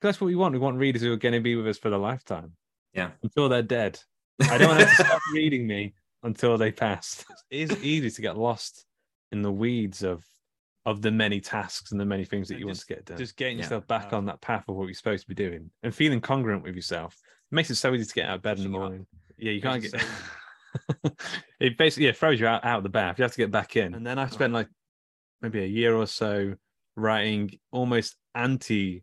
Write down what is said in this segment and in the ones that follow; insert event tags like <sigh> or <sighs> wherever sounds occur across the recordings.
that's what we want. We want readers who are going to be with us for the lifetime. Yeah. Until they're dead. I don't want them to <laughs> stop reading me until they pass. It is easy to get lost in the weeds of of the many tasks and the many things that And you just- want to get done. Just getting yeah. yourself back Uh, on that path of what you're supposed to be doing and feeling congruent with yourself. It makes it so easy to get out of bed in the morning. Yeah, you can't get. it <laughs> <laughs> it basically yeah, throws you out, out of the bath. You have to get back in. And then I spent like maybe a year or so writing almost anti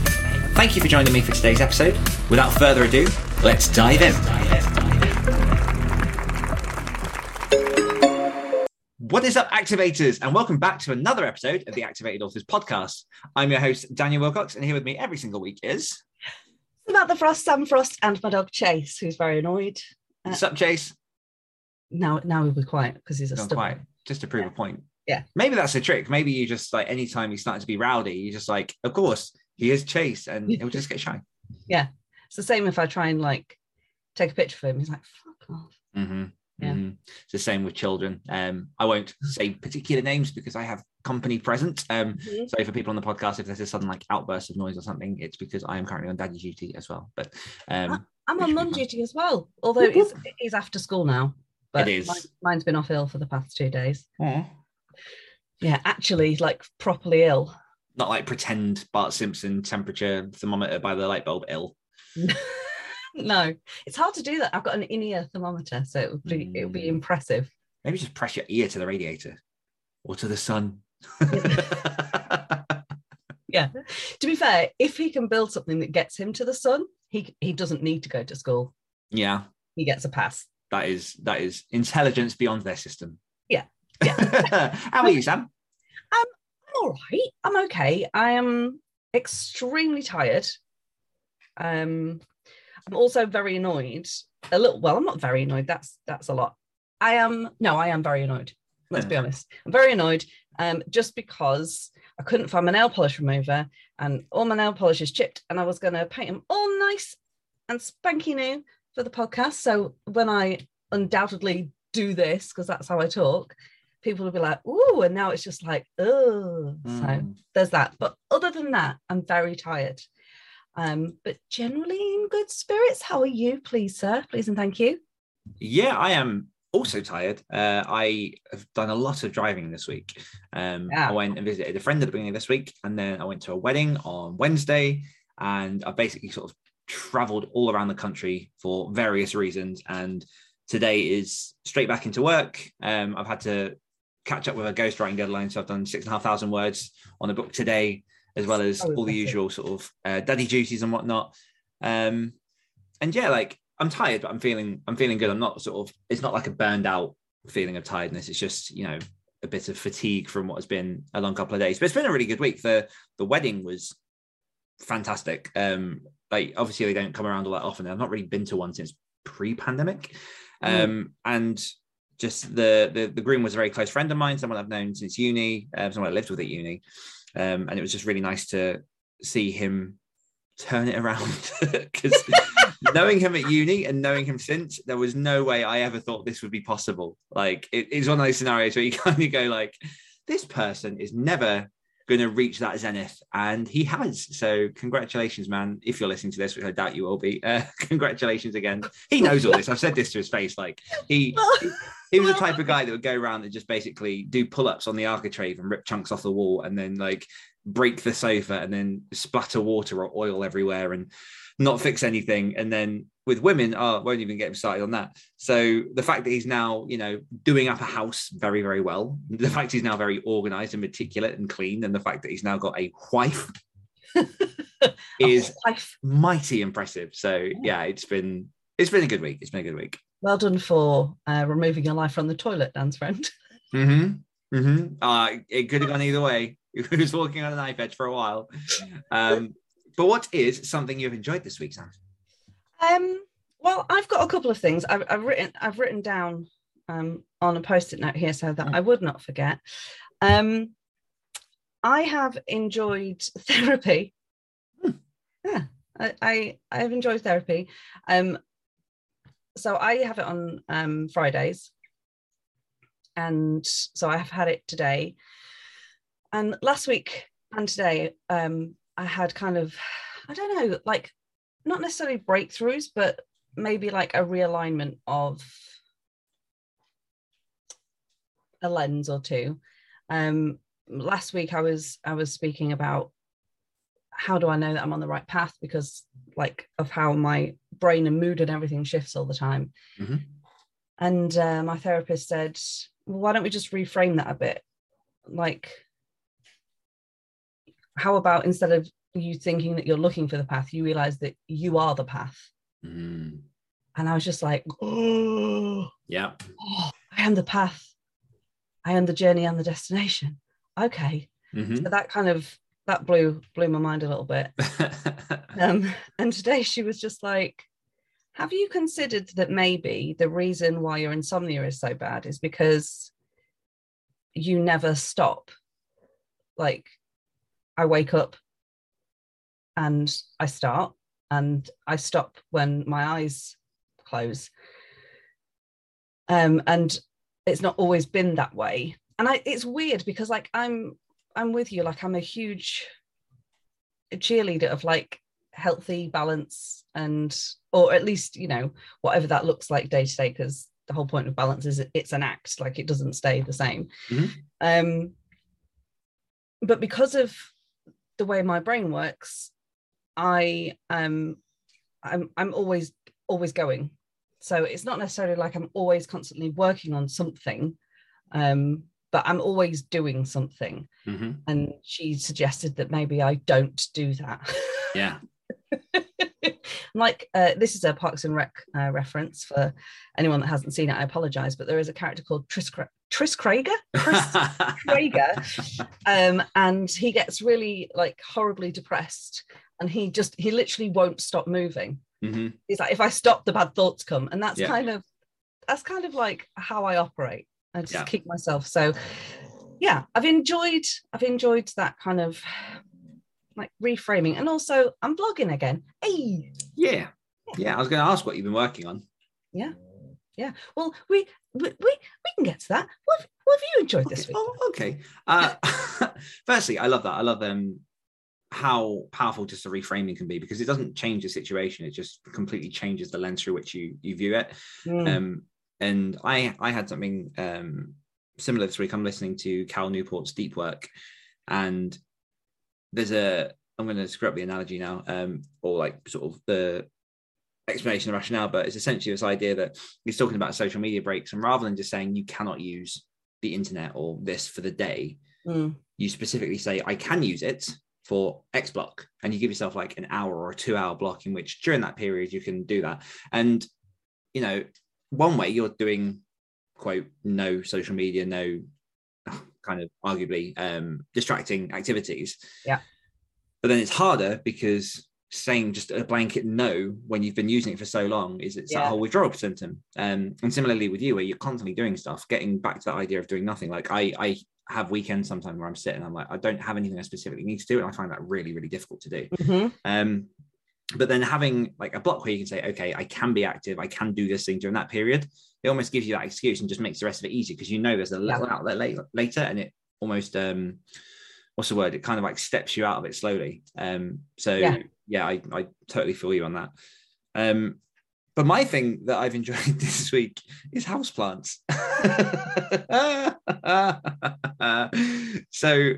Thank you for joining me for today's episode. Without further ado, let's dive in. What is up, activators? And welcome back to another episode of the Activated Authors podcast. I'm your host, Daniel Willcocks, and here with me every single week is. Samantha Frost, Sam Frost, and my dog Chase, who's very annoyed. Uh, What's up, Chase? Now, now he'll be quiet because he's a stubborn. quiet, just to prove a point. Yeah. Maybe that's a trick. Maybe you just like anytime he's starting to be rowdy, you just like, of course, he is Chase, and he'll just get shy. Yeah, it's the same if I try and like take a picture of him. He's like, "Fuck off." hmm Yeah. mhm. It's the same with children. Um, I won't say particular names because I have company present. Um, Mhm. so for people on the podcast, if there's a sudden like outburst of noise or something, it's because I am currently on daddy duty as well. But um, I'm on we mum duty as well, although he's <laughs> after school now. But It is. Mine, mine's been off ill for the past two days. aw, Yeah, actually, like properly ill. Not like pretend Bart Simpson temperature thermometer by the light bulb ill. <laughs> no, it's hard to do that. I've got an in-ear thermometer, so it would be it would be Mm. impressive. Maybe just press your ear to the radiator or to the sun. <laughs> Yeah. To be fair, if he can build something that gets him to the sun, he he doesn't need to go to school. yeah, He gets a pass. that is that is intelligence beyond their system. Yeah, <laughs> How are you, Sam? I'm all right. I'm okay. I am extremely tired. Um, I'm also very annoyed. A little. Well, I'm not very annoyed. That's that's a lot. I am. No, I am very annoyed. Let's be honest. I'm very annoyed. Um, just because I couldn't find my nail polish remover, and all my nail polish is chipped, and I was going to paint them all nice and spanky new for the podcast. So when I undoubtedly do this, because that's how I talk, people will be like, "Ooh," and now it's just like, "Oh." So Mm. there's that. But other than that, I'm very tired. Um, but generally in good spirits. How are you, please, sir? Please and thank you. Yeah, I am also tired. Uh, I have done a lot of driving this week. Um, Yeah. I went and visited a friend at the beginning of this week, and then I went to a wedding on Wednesday, and I basically sort of traveled all around the country for various reasons. And today is straight back into work. Um, I've had to catch up with a ghostwriting deadline, so I've done six and a half thousand words on the book today, as well as all the usual sort of uh, daddy duties and whatnot. Um, and yeah, like I'm tired, but I'm feeling I'm feeling good. I'm not sort of it's not like a burned out feeling of tiredness. It's just you know a bit of fatigue from what has been a long couple of days. But it's been a really good week. The the wedding was fantastic. Um, like obviously they don't come around all that often. I've not really been to one since pre-pandemic. Um, and just the, the the groom was a very close friend of mine, someone I've known since uni, um, someone I lived with at uni. Um, and it was just really nice to see him turn it around <laughs> because <laughs> knowing him at uni and knowing him since, there was no way I ever thought this would be possible. Like it- it's one of those scenarios where you <laughs> kind of go like, this person is never going to reach that zenith, and he has. So congratulations, man! If you're listening to this, which I doubt you will be, uh, congratulations again. He knows all this. I've said this to his face. Like he. He- was the type of guy that would go around and just basically do pull-ups on the architrave and rip chunks off the wall and then like break the sofa and then splatter water or oil everywhere and not fix anything. And then with women, oh, won't even get him started on that. So the fact that he's now, you know, doing up a house very, very well, the fact he's now very organized and meticulous and clean, and the fact that he's now got a wife <laughs> is Wife. mighty impressive. So yeah, it's been it's been a good week. It's been a good week. Well done for uh, removing your life from the toilet, Dan's friend. <laughs> Mm-hmm. Mm-hmm. Uh, it could have gone either way. <laughs> He was walking on a knife edge for a while. Um, but what is something you've enjoyed this week, Sam? Um, well, I've got a couple of things I've, I've written. I've written down um, on a post-it note here so that Mm. I would not forget. Um, I have enjoyed <laughs> therapy. Hmm. Yeah, I, I I've enjoyed therapy. Um, so I have it on um, Fridays, and so I have had it today. And last week and today, um, I had kind of, I don't know, like not necessarily breakthroughs, but maybe like a realignment of a lens or two. Um, last week I was I was speaking about how do I know that I'm on the right path because like of how my brain and mood and everything shifts all the time. Mhm. And uh, my therapist said, well, why don't we just reframe that a bit? Like, how about instead of you thinking that you're looking for the path, you realize that you are the path? Mm, And I was just like, <gasps> oh, yeah. I am the path. I am the journey and the destination. Okay. Mhm. So that kind of that blew blew my mind a little bit. <laughs> Um, and today she was just like, have you considered that maybe the reason why your insomnia is so bad is because you never stop? Like, I wake up and I start, and I stop when my eyes close. Um, and it's not always been that way. And I, it's weird because like I'm I'm with you, like I'm a huge cheerleader of like healthy balance and or at least you know whatever that looks like day to day because the whole point of balance is it's an act like it doesn't stay the same Mhm. um but because of the way my brain works i um i'm i'm always always going so it's not necessarily like i'm always constantly working on something um but i'm always doing something Mhm. and she suggested that maybe I don't do that. <laughs> Yeah. like uh, this is a Parks and Rec uh, reference for anyone that hasn't seen it. I apologize, but there is a character called Tris Cra- Tris Krager. Tris <laughs> Krager, um, and he gets really like horribly depressed, and he just he literally won't stop moving. Mhm. He's like, if I stop, the bad thoughts come, and that's Yeah. kind of that's kind of like how I operate. I just Yeah. keep myself so yeah i've enjoyed i've enjoyed that kind of like reframing and also i'm blogging again hey Yeah. Yeah. I was going to ask what you've been working on. yeah Yeah. well we we we, we can get to that what, what have you enjoyed this Okay. week Oh, okay. Uh, <laughs> firstly, I love that. I love um, how powerful just a reframing can be because it doesn't change the situation. It just completely changes the lens through which you you view it. Mm, Um, and I I had something um, similar this week. I'm listening to Cal Newport's Deep Work, and there's a I'm going to screw up the analogy now, um, or like sort of the explanation of rationale, but it's essentially this idea that he's talking about social media breaks, and rather than just saying you cannot use the internet or this for the day, mm, you specifically say I can use it for X block, and you give yourself like an hour or a two hour block in which during that period you can do that. And you know, one way you're doing quote no social media, no kind of arguably um, distracting activities. Yeah. But then it's harder because saying just a blanket no when you've been using it for so long is it's that whole withdrawal symptom. Um, and similarly with you, where you're constantly doing stuff, getting back to that idea of doing nothing. Like I, I have weekends sometimes where I'm sitting, I'm like, I don't have anything I specifically need to do, and I find that really, really difficult to do. mhm, Um, but then having like a block where you can say, okay, I can be active, I can do this thing during that period, it almost gives you that excuse and just makes the rest of it easy because you know there's a little outlet later, later and it almost um what's the word? It kind of like steps you out of it slowly. Um, so Yeah. yeah, I, I totally feel you on that. Um, but my thing that I've enjoyed <laughs> this week is houseplants. <laughs> so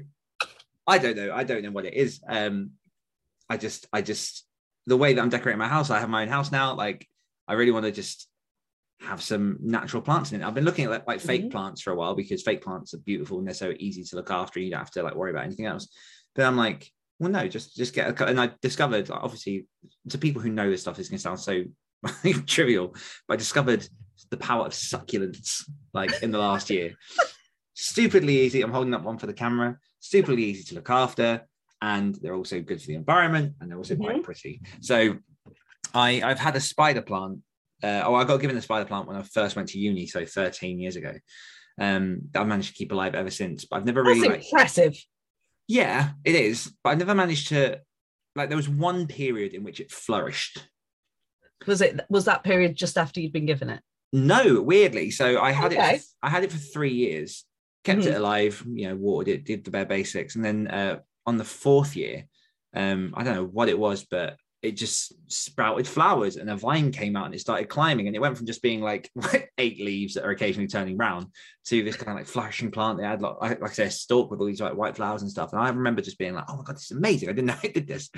I don't know. I don't know what it is. Um, I just, I just, the way that I'm decorating my house, I have my own house now. Like, I really want to just have some natural plants in it. I've been looking at like, like fake Mhm. plants for a while because fake plants are beautiful and they're so easy to look after. You don't have to like worry about anything else. But I'm like, well, no, just just get a cut. And I discovered, like, obviously, to people who know this stuff, is going to sound so <laughs> trivial, but I discovered the power of succulents like in the last year. <laughs> Stupidly easy. I'm holding up one for the camera. Stupidly easy to look after. And they're also good for the environment, and they're also Mhm. quite pretty. So, I I've had a spider plant. Uh, oh, I got given a spider plant when I first went to uni, so 13 years ago. Um, that I've managed to keep alive ever since. But I've never That's really like impressive. yeah, it is. But I've never managed to like there was one period in which it flourished. Was it was that period just after you'd been given it? No, weirdly. So I had Okay. it for, I had it for three years, kept Mhm. it alive, you know, watered it, did the bare basics. And then uh on the fourth year, um, I don't know what it was, but it just sprouted flowers and a vine came out and it started climbing and it went from just being like <laughs> eight leaves that are occasionally turning brown to this kind of like flourishing plant. They had like, like I said, a stalk with all these like white flowers and stuff. And I remember just being like, oh my god, this is amazing. I didn't know <laughs> it did this.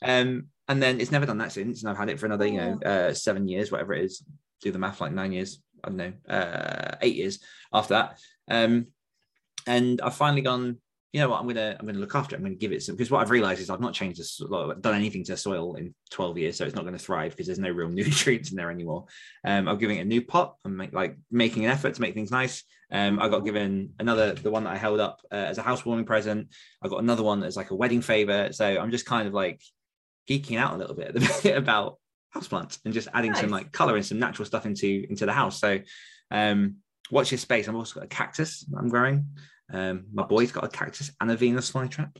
Um, and then it's never done that since. And I've had it for another, you know, uh, seven years, whatever it is. Do the math, like nine years. I don't know, uh, eight years after that. Um, and I've finally gone, you know what, I'm gonna I'm gonna look after it. I'm gonna give it some because what I've realized is I've not changed the so- like, done anything to the soil in 12 years, so it's not going to thrive because there's no real <laughs> nutrients in there anymore. Um, I'm giving it a new pot. I'm make, like making an effort to make things nice. Um, I got given another the one that I held up uh, as a housewarming present. I got another one as like a wedding favor. So I'm just kind of like geeking out a little bit at the <laughs> minute about houseplants and just adding some like color and some natural stuff into into the house. So um, watch your space. I've also got a cactus that I'm growing. Um, my boy's got a cactus and a Venus flytrap.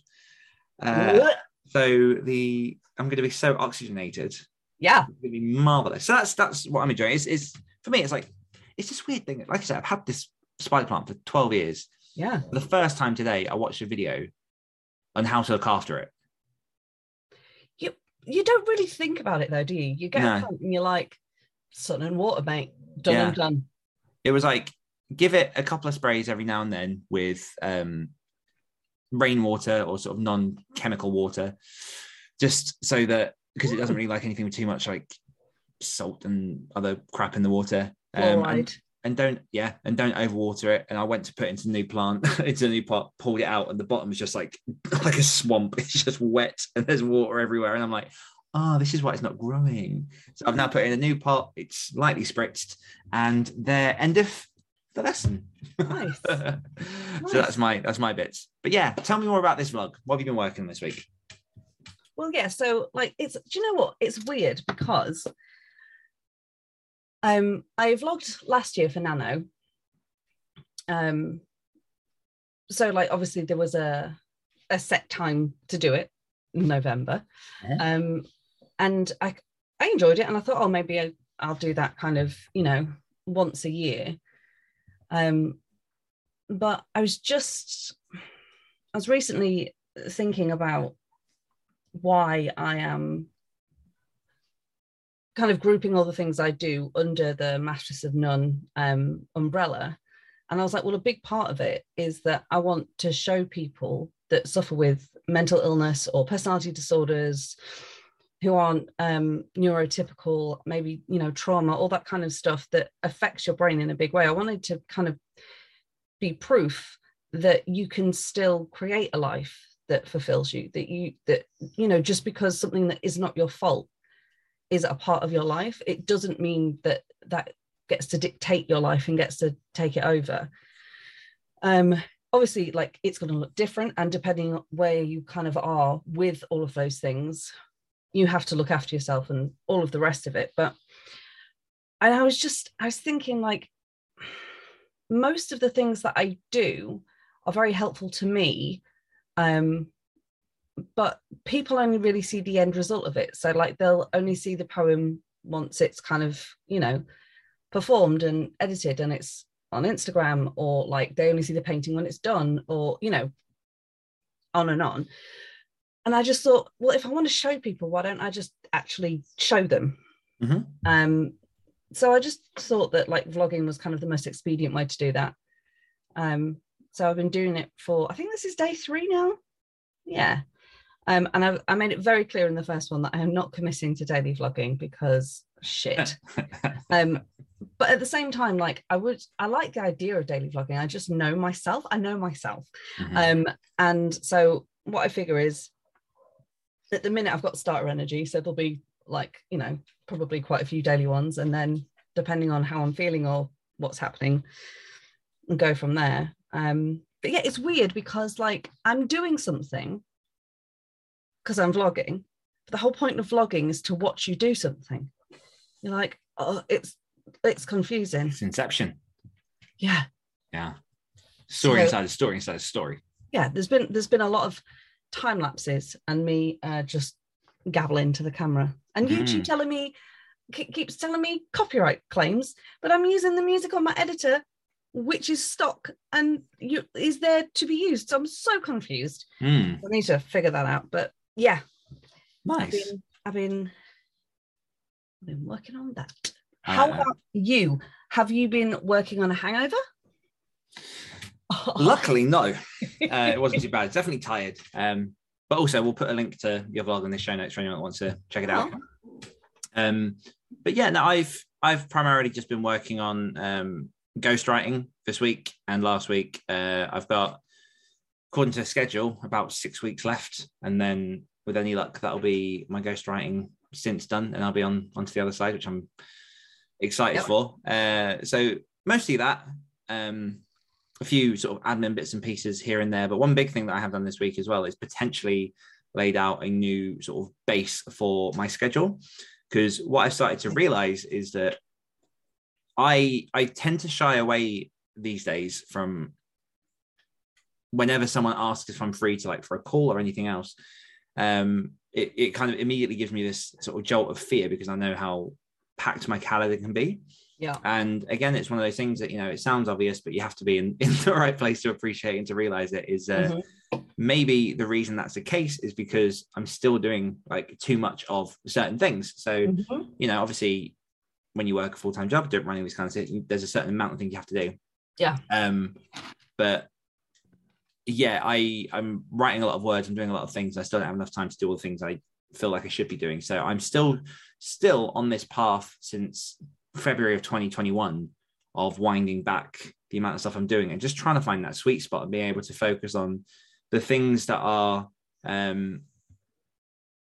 Uh, so the I'm going to be so oxygenated. yeah. It's going to be marvelous. So that's that's what I'm enjoying. It's, it's for me. It's like it's this weird thing. Like I said, I've had this spider plant for 12 years. Yeah. For the first time today, I watched a video on how to look after it. You you don't really think about it though, do you? You get No. a plant and you're like, sun and water, mate. Done and done. It was like give it a couple of sprays every now and then with um, rainwater or sort of non-chemical water, just so that because it doesn't really like anything with too much like salt and other crap in the water. Um, and, and don't yeah, and don't overwater it. And I went to put it into the new plant, <laughs> into a new pot, pulled it out, and the bottom is just like <laughs> like a swamp. It's just wet and there's water everywhere. And I'm like, oh, this is why it's not growing. So I've now put in a new pot. It's lightly spritzed, and there end of the lesson. Nice. <laughs> so that's my that's my bits. But yeah, tell me more about this vlog. What have you been working on this week? Well, yeah. So, like, it's do you know what? It's weird because um I vlogged last year for Nano. Um, so like obviously there was a a set time to do it, November. Yeah. Um, and I I enjoyed it, and I thought, oh, maybe I, I'll do that kind of, you know, once a year. Um, but I was just I was recently thinking about why I am kind of grouping all the things I do under the Mattress of None um, umbrella. And I was like, well, a big part of it is that I want to show people that suffer with mental illness or personality disorders who aren't um, neurotypical, maybe, you know, trauma, all that kind of stuff that affects your brain in a big way. I wanted to kind of be proof that you can still create a life that fulfills you that you that you know just because something that is not your fault is a part of your life it doesn't mean that that gets to dictate your life and gets to take it over um obviously like it's going to look different and depending on where you kind of are with all of those things you have to look after yourself and all of the rest of it. But and i was just i was thinking like most of the things that i do are very helpful to me um but people only really see the end result of it. So like they'll only see the poem once it's kind of you know performed and edited and it's on instagram or like they only see the painting when it's done or you know on and on and i just thought well if i want to show people why don't i just actually show them Mhm. um so i just thought that like vlogging was kind of the most expedient way to do that um so I've been doing it for I think this is day three now. Yeah. Um, and I've, I made it very clear in the first one that I am not committing to daily vlogging because shit. <laughs> um, but at the same time, like I would, I like the idea of daily vlogging. I just know myself. I know myself. Mhm. Um, and so what I figure is at the minute I've got starter energy, so there'll be like, you know, probably quite a few daily ones. And then depending on how I'm feeling or what's happening, and go from there. Um, but yeah, it's weird because like I'm doing something because I'm vlogging. But the whole point of vlogging is to watch you do something. You're like, oh, it's it's confusing. It's Inception. Yeah, Yeah. Story So- inside a story inside a story. yeah. There's been there's been a lot of time lapses and me uh, just gabbling to the camera, and YouTube Mm. telling me ke- keeps telling me copyright claims, but I'm using the music on my editor, which is stock and you is there to be used. So I'm so confused. Hmm. I need to figure that out. But yeah, I've Nice. been I've been I've been working on that. Uh, How about you? Have you been working on a hangover? <laughs> Luckily, no. <laughs> Uh, it wasn't too bad. Definitely tired. Um, but also, we'll put a link to your vlog in the show notes for anyone that wants to check it out. Um, but yeah, no, I've I've primarily just been working on um, ghostwriting this week and last week. Uh, I've got, according to schedule, about six weeks left, and then with any luck, that'll be my ghostwriting since done, and I'll be on onto the other side, which I'm excited Yep. for. Uh, so mostly that. Um, a few sort of admin bits and pieces here and there. But one big thing that I have done this week as well is potentially laid out a new sort of base for my schedule. Because what I've started to realize is that I I tend to shy away these days from whenever someone asks if I'm free to like for a call or anything else. Um, it, it kind of immediately gives me this sort of jolt of fear because I know how packed my calendar can be. Yeah. And again, it's one of those things that, you know, it sounds obvious, but you have to be in, <laughs> in the right place to appreciate and to realize it is uh, Mhm. maybe the reason that's the case is because I'm still doing like too much of certain things. So, Mhm. you know, obviously when you work a full-time job, doing running these kinds of things, there's a certain amount of things you have to do. Yeah. Um, but yeah, I I'm writing a lot of words, I'm doing a lot of things. I still don't have enough time to do all the things I feel like I should be doing. So I'm still still on this path since February of 2021 of winding back the amount of stuff I'm doing and just trying to find that sweet spot and being able to focus on the things that are um,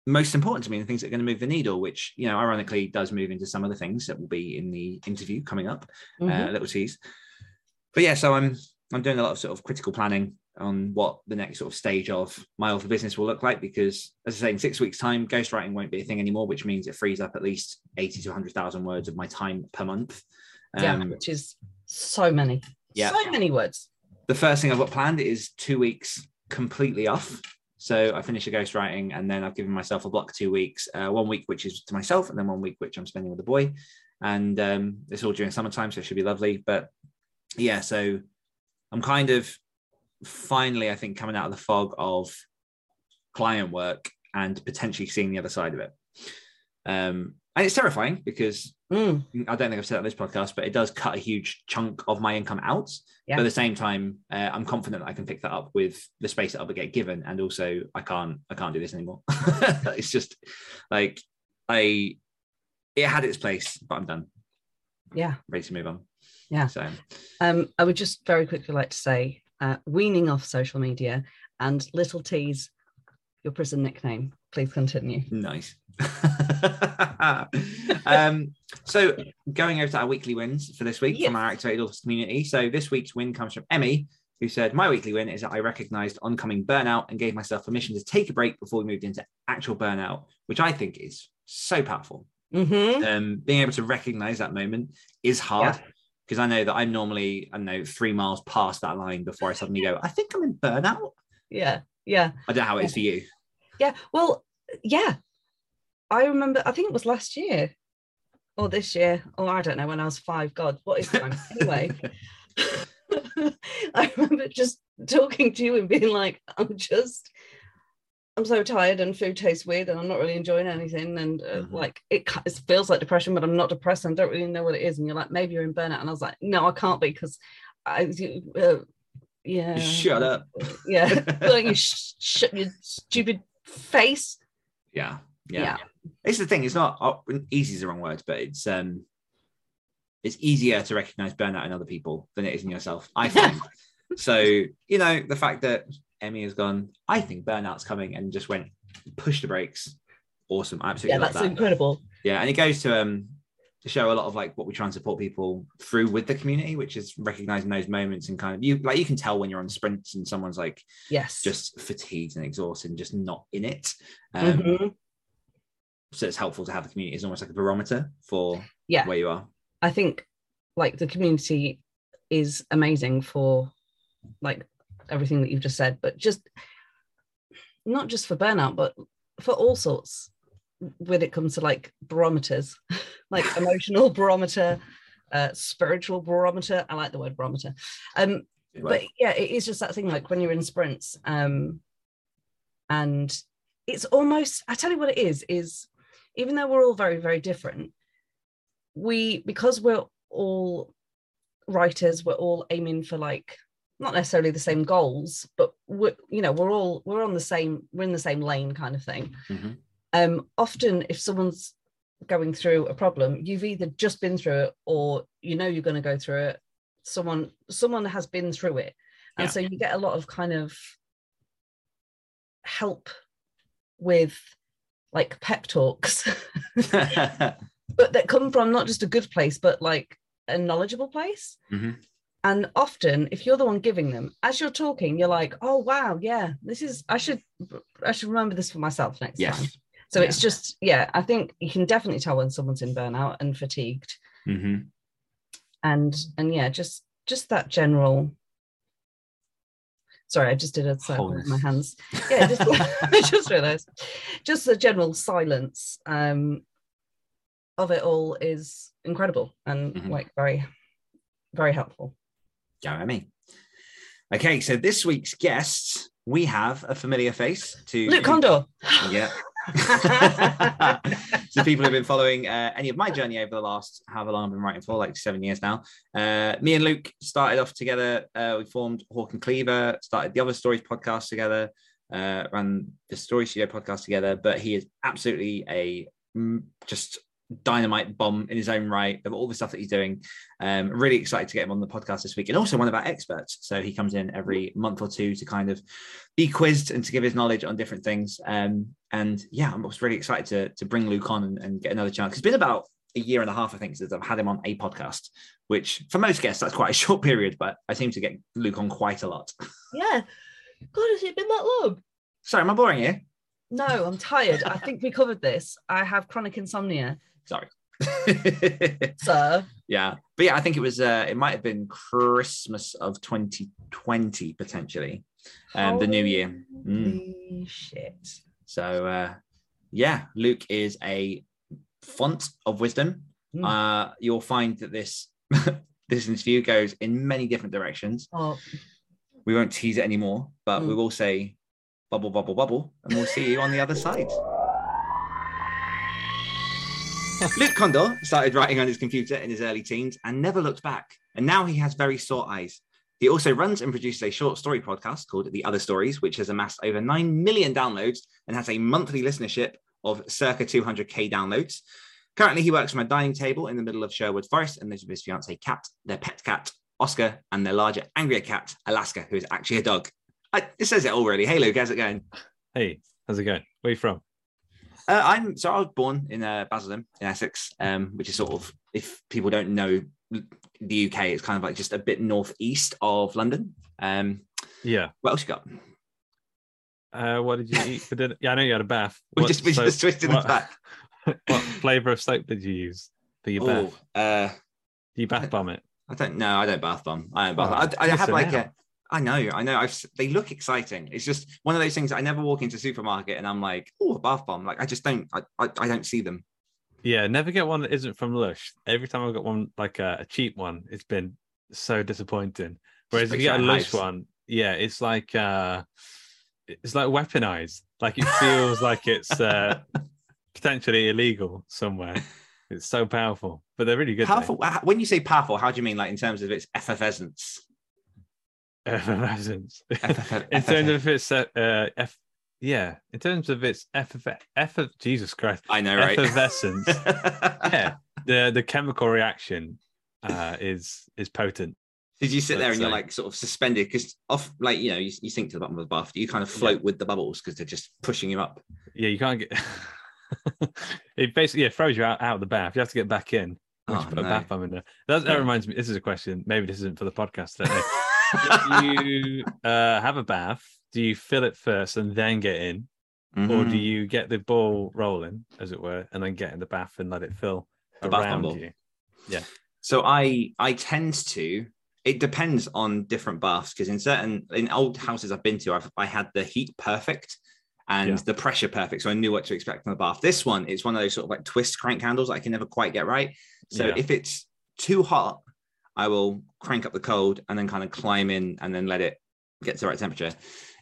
most important to me, the things that are going to move the needle, which you know, ironically, does move into some of the things that will be in the interview coming up. Mhm. Uh, little tease. But yeah, so I'm I'm doing a lot of sort of critical planning on what the next sort of stage of my author business will look like because as I say in six weeks time ghostwriting won't be a thing anymore which means it frees up at least 80 to 100,000 words of my time per month yeah, um, which is so many, yeah. so many words. the first thing I've got planned is two weeks completely off. So I finish the ghostwriting and then I've given myself a block two weeks, uh, one week which is to myself, and then one week which I'm spending with the boy. And um, it's all during summertime, so it should be lovely. But yeah, so I'm kind of finally, I think, coming out of the fog of client work and potentially seeing the other side of it. Um, and it's terrifying because Mm, I don't think I've said on this podcast, but it does cut a huge chunk of my income out. Yeah. But at the same time, uh, I'm confident that I can pick that up with the space that I'll get given, and also I can't I can't do this anymore. <laughs> it's just like I it had its place, but I'm done, yeah. ready to move on. Yeah. So Um, I would just very quickly like to say, uh, weaning off social media and little T's, your prison nickname. Please continue. nice. <laughs> um, so going over to our weekly wins for this week Yes. from our activated authors community. So this week's win comes from Emmy, who said, My weekly win is that I recognized oncoming burnout and gave myself permission to take a break before we moved into actual burnout, which I think is so powerful. hmm Um, being able to recognize that moment is hard. Because I know that I'm normally, I know, three miles past that line before I suddenly go, I think I'm in burnout. Yeah, yeah, I don't know how it is for you. yeah. Well, yeah. I remember. I think it was last year or this year, or I don't know when I was five. God, what is time anyway? <laughs> <laughs> I remember just talking to you and being like, I'm just, I'm so tired and food tastes weird and I'm not really enjoying anything. And uh, Mhm. like, it, it feels like depression, but I'm not depressed. And I don't really know what it is. And you're like, maybe you're in burnout. And I was like, no, I can't be because I, uh, yeah. Shut up. Yeah. <laughs> like you sh- shut your stupid face. Yeah, yeah. Yeah. It's the thing. It's not oh, easy is the wrong word, but it's um, it's easier to recognize burnout in other people than it is in yourself. I think. <laughs> so you know the fact that Emmy has gone. I think burnout's coming and just went push the brakes. Awesome. I absolutely Yeah, that's that. incredible. Yeah, and it goes to um to show a lot of like what we try and support people through with the community, which is recognizing those moments and kind of you like you can tell when you're on sprints and someone's like Yes. just fatigued and exhausted and just not in it. Um, Mhm. So it's helpful to have the community as almost like a barometer for Yeah. where you are. I think like the community is amazing for like everything that you've just said, but just not just for burnout, but for all sorts when it comes to like barometers, <laughs> like <laughs> emotional barometer, uh, spiritual barometer. I like the word barometer. Um, Good but yeah, it is just that thing like when you're in sprints, um, and it's almost I tell you what it is, is even though we're all very, very different, we because we're all writers, we're all aiming for like not necessarily the same goals, but we're you know, we're all we're on the same, we're in the same lane kind of thing. Mhm. Um, often if someone's going through a problem, you've either just been through it or you know you're going to go through it. Someone someone has been through it. And Yeah. so you get a lot of kind of help with like pep talks, <laughs> but that come from not just a good place, but like a knowledgeable place. Mhm. And often, if you're the one giving them, as you're talking, you're like, "Oh wow, yeah, this is. I should, I should remember this for myself next time." yes. So Yeah. it's just, yeah, I think you can definitely tell when someone's in burnout and fatigued, hmm and and yeah, just just that general. Sorry, I just did a circle with my hands. Yeah, just, <laughs> <laughs> I just realised, just the general silence um, of it all is incredible and Mhm. like very, very helpful. Jeremy. Okay, so this week's guests, we have a familiar face to Luke Kondor. <laughs> Yeah. <laughs> so people who've been following uh, any of my journey over the last however long I've been writing for, like seven years now. Uh, me and Luke started off together. Uh, we formed Hawk and Cleaver, started the Other Stories podcast together, uh, ran the Story Studio podcast together. But he is absolutely a mm, just dynamite bomb in his own right of all the stuff that he's doing. Um, really excited to get him on the podcast this week, and also one of our experts. So he comes in every month or two to kind of be quizzed and to give his knowledge on different things. Um, and yeah, I'm just really excited to, to bring Luke on and, and get another chance. It's been about a year and a half, I think, since I've had him on a podcast, which for most guests, that's quite a <laughs> short period, but I seem to get Luke on quite a lot. Yeah. God, has it been that long? Sorry, am I boring you? No, I'm tired. I think we covered this. I have chronic insomnia. Sorry. <laughs> So yeah. But yeah, I think it was, uh, it might have been Christmas of 2020, potentially, um, the new year. Mm. Shit. So uh, yeah, Luke is a font of wisdom. Mm. Uh, you'll find that this <laughs> this interview goes in many different directions. Oh, We won't tease it anymore, but we Mm. will say bubble, bubble, bubble, and we'll see you on the other side. <laughs> Luke Kondor started writing on his computer in his early teens and never looked back. And now he has very sore eyes. He also runs and produces a short story podcast called The Other Stories, which has amassed over 9 million downloads and has a monthly listenership of circa 200k downloads. Currently, he works from a dining table in the middle of Sherwood Forest and lives with his fiancee Kat, their pet cat, Oscar, and their larger, angrier cat, Alaska, who is actually a dog. I, it says it all, really. Hey, Luke, how's it going? Hey, how's it going? Where are you from? Uh, I'm so I was born in uh, Basildon in Essex, um, which is sort of if people don't know the UK, it's kind of like just a bit northeast of London. Um, Yeah. what else you got? Uh, what did you eat for dinner? Yeah, I know you had a bath. <laughs> We What just we soap- just twisted what, the back. <laughs> what flavor of soap did you use for your Oh, bath? uh, Do you bath bomb it? I don't know. I don't bath bomb. I don't bath. Oh, bomb. I, I have like a. I know. I know. I've, they look exciting. It's just one of those things. I never walk into a supermarket and I'm like, oh, a bath bomb. Like I just don't. I, I, I don't see them. Yeah, never get one that isn't from Lush. Every time I've got one like a, a cheap one, it's been so disappointing. Whereas if you get a Lush house. one, yeah, it's like uh it's like weaponized. Like it feels <laughs> like it's uh potentially illegal somewhere. It's so powerful, but they're really good. Powerful. how- When you say powerful, how do you mean? Like in terms of its effervescence? <laughs> Effervescence. Efferve- in terms of its uh, F, yeah, in terms of its efferve- effer Jesus Christ, I know, right? effervescence. <laughs> yeah, the the chemical reaction uh is is potent. Did you sit there and you're like sort of suspended because off, like you know, you, you sink to the bottom of the bath. You kind of float with the bubbles because they're just pushing you up? Yeah, you can't get. <laughs> it basically yeah, throws you out, out of the bath. You have to get back in. Oh, should put a no. bath bomb in there. That, that Yeah. reminds me. This is a question. Maybe this isn't for the podcast. If you uh, have a bath, do you fill it first and then get in, or do Mhm. you get the ball rolling, as it were, and then get in the bath and let it fill The around you? So I I tend to. It depends on different baths because in certain in old houses I've been to, I've I had the heat perfect and Yeah. the pressure perfect, so I knew what to expect from the bath. This one, it's one of those sort of like twist crank handles I can never quite get right. So Yeah. if it's too hot, I will crank up the cold and then kind of climb in and then let it get to the right temperature.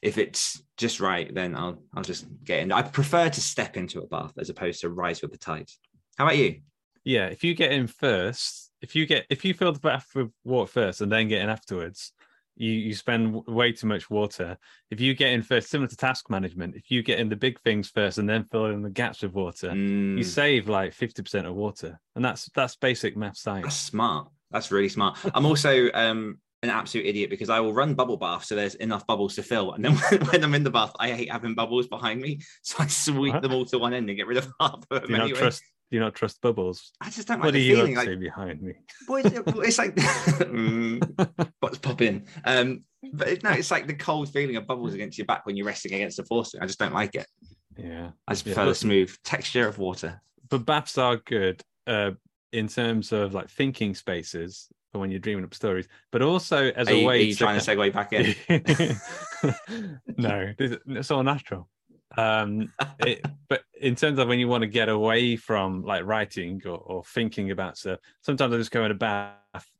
If it's just right, then I'll I'll just get in. I prefer to step into a bath as opposed to rise with the tide. How about you? Yeah, if you get in first, if you get if you fill the bath with water first and then get in afterwards, you you spend way too much water. If you get in first, similar to task management, if you get in the big things first and then fill in the gaps with water, Mm. you save like fifty percent of water, and that's that's basic math science. That's smart. That's really smart. I'm also um, an absolute idiot because I will run bubble bath so there's enough bubbles to fill. And then <laughs> when I'm in the bath, I hate having bubbles behind me. So I sweep What? them all to one end and get rid of half of them. Do you not trust? Do you not trust bubbles? I just don't What like are the you feeling. Like, behind me? boy, it's like, <laughs> mm, what's popping? Um, but it- no, it's like the cold feeling of bubbles against your back when you're resting against the faucet. I just don't like it. Yeah, I just Yeah, prefer the smooth texture of water. but baths are good uh, in terms of like thinking spaces for when you're dreaming up stories, but also as Are a you, are way you trying to segue back in? <laughs> no, this- it's all natural. Um, <laughs> it, but in terms of when you want to get away from like writing or, or thinking about stuff, sometimes I just go in a bath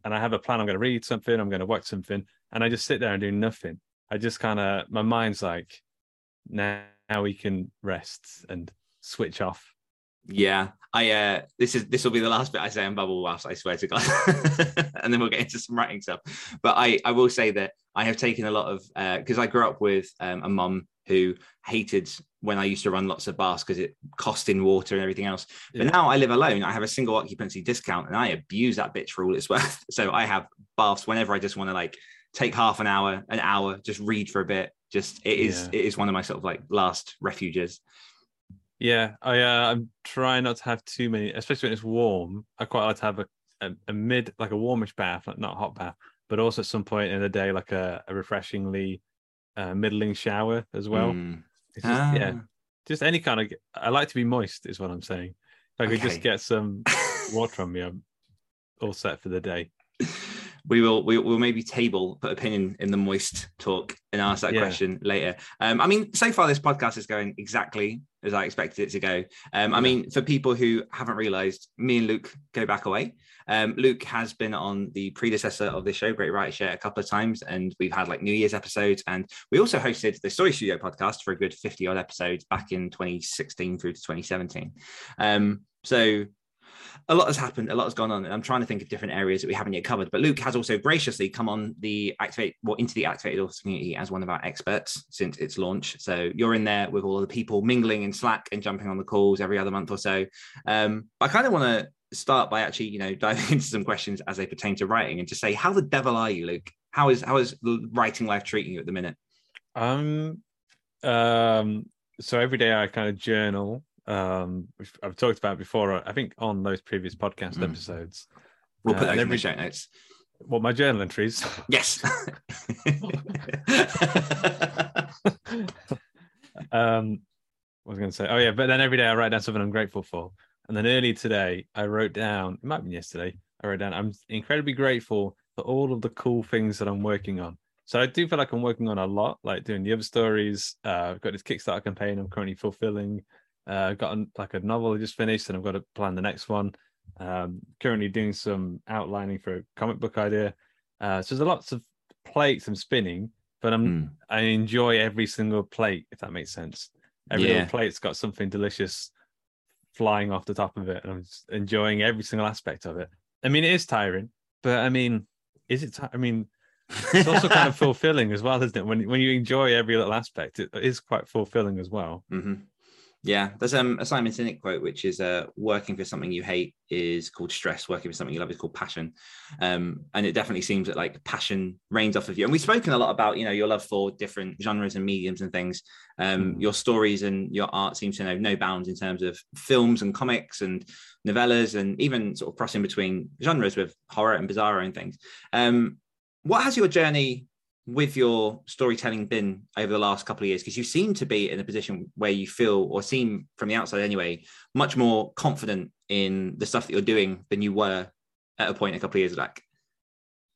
and I have a plan. I'm going to read something, I'm going to watch something, and I just sit there and do nothing. I just kind of my mind's like, now, now we can rest and switch off. Yeah, I uh this is this will be the last bit I say on bubble baths, I swear to God. <laughs> and then we'll get into some writing stuff. But I I will say that I have taken a lot of uh because I grew up with um, a mum who hated when I used to run lots of baths because it cost in water and everything else. But Yeah. now I live alone. I have a single occupancy discount and I abuse that bitch for all it's worth. <laughs> So I have baths whenever I just want to like take half an hour, an hour, just read for a bit. Just it is Yeah. it is one of my sort of like last refuges. Yeah, I uh, I'm trying not to have too many, especially when it's warm. I quite like to have a, a, a mid, like a warmish bath, like not a hot bath, but also at some point in the day, like a, a refreshingly uh, middling shower as well. Mm. It's just, yeah, Ah. just any kind of. I like to be moist, is what I'm saying. If I could Okay. just get some <laughs> water on me, I'm all set for the day. We will we will maybe table put a pin in, in the moist talk and ask that Yeah. question later. Um i mean so far this podcast is going exactly as i expected it to go. Um i mean for people who haven't realized me and luke go back away. Um luke has been on the predecessor of this show great writer share a couple of times and we've had like new year's episodes and we also hosted the story studio podcast for a good 50 odd episodes back in 2016 through to 2017 um so a lot has happened, a lot has gone on, and I'm trying to think of different areas that we haven't yet covered. But Luke has also graciously come on the activate well into the activated authors community as one of our experts since its launch. So you're in there with all of the people mingling in Slack and jumping on the calls every other month or so. Um, I kind of want to start by actually, you know, <laughs> diving into some questions as they pertain to writing and to say, how the devil are you, Luke? How is how is writing life treating you at the minute? Um, um, so every day I kind of journal. Um, which I've talked about before. I think on those previous podcast Mm. episodes. We'll put Uh, those and in the every- show notes. Well, my journal entries. Yes. <laughs> <laughs> um, what was going to say? Oh yeah, but then every day I write down something I'm grateful for, and then early today I wrote down. It might have been yesterday. I wrote down I'm incredibly grateful for all of the cool things that I'm working on. So I do feel like I'm working on a lot, like doing the other stories. Uh, I've got this Kickstarter campaign I'm currently fulfilling. Uh, I've got an- like a novel I just finished, and I've got to plan the next one. Um, currently doing some outlining for a comic book idea. Uh, so there's lots of plates I'm spinning, but I'm Hmm. I enjoy every single plate, if that makes sense. Every Yeah. little plate's got something delicious flying off the top of it, and I'm just enjoying every single aspect of it. I mean, it is tiring, but I mean, is it? ti- I mean, it's also kind of <laughs> fulfilling as well, isn't it? When when you enjoy every little aspect, it is quite fulfilling as well. hmm Yeah, there's um, a Simon Sinek quote, which is uh, working for something you hate is called stress, working for something you love is called passion. Um, and it definitely seems that like passion rains off of you. And we've spoken a lot about, you know, your love for different genres and mediums and things. Um, Mm. Your stories and your art seems to know no bounds in terms of films and comics and novellas and even sort of crossing between genres with horror and bizarro and things. Um, what has your journey with your storytelling been over the last couple of years? Because you seem to be in a position where you feel, or seem from the outside anyway, much more confident in the stuff that you're doing than you were at a point a couple of years back.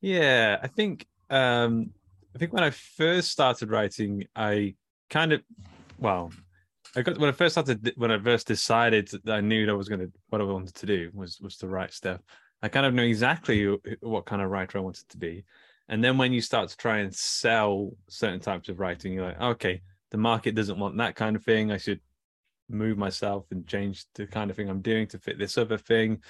Yeah, I think um I think when I first started writing, I kind of well, I got when I first started when I first decided that I knew that I was gonna what I wanted to do was was to write stuff. I kind of knew exactly what kind of writer I wanted to be. And then when you start to try and sell certain types of writing, you're like, okay, the market doesn't want that kind of thing. I should move myself and change the kind of thing I'm doing to fit this other thing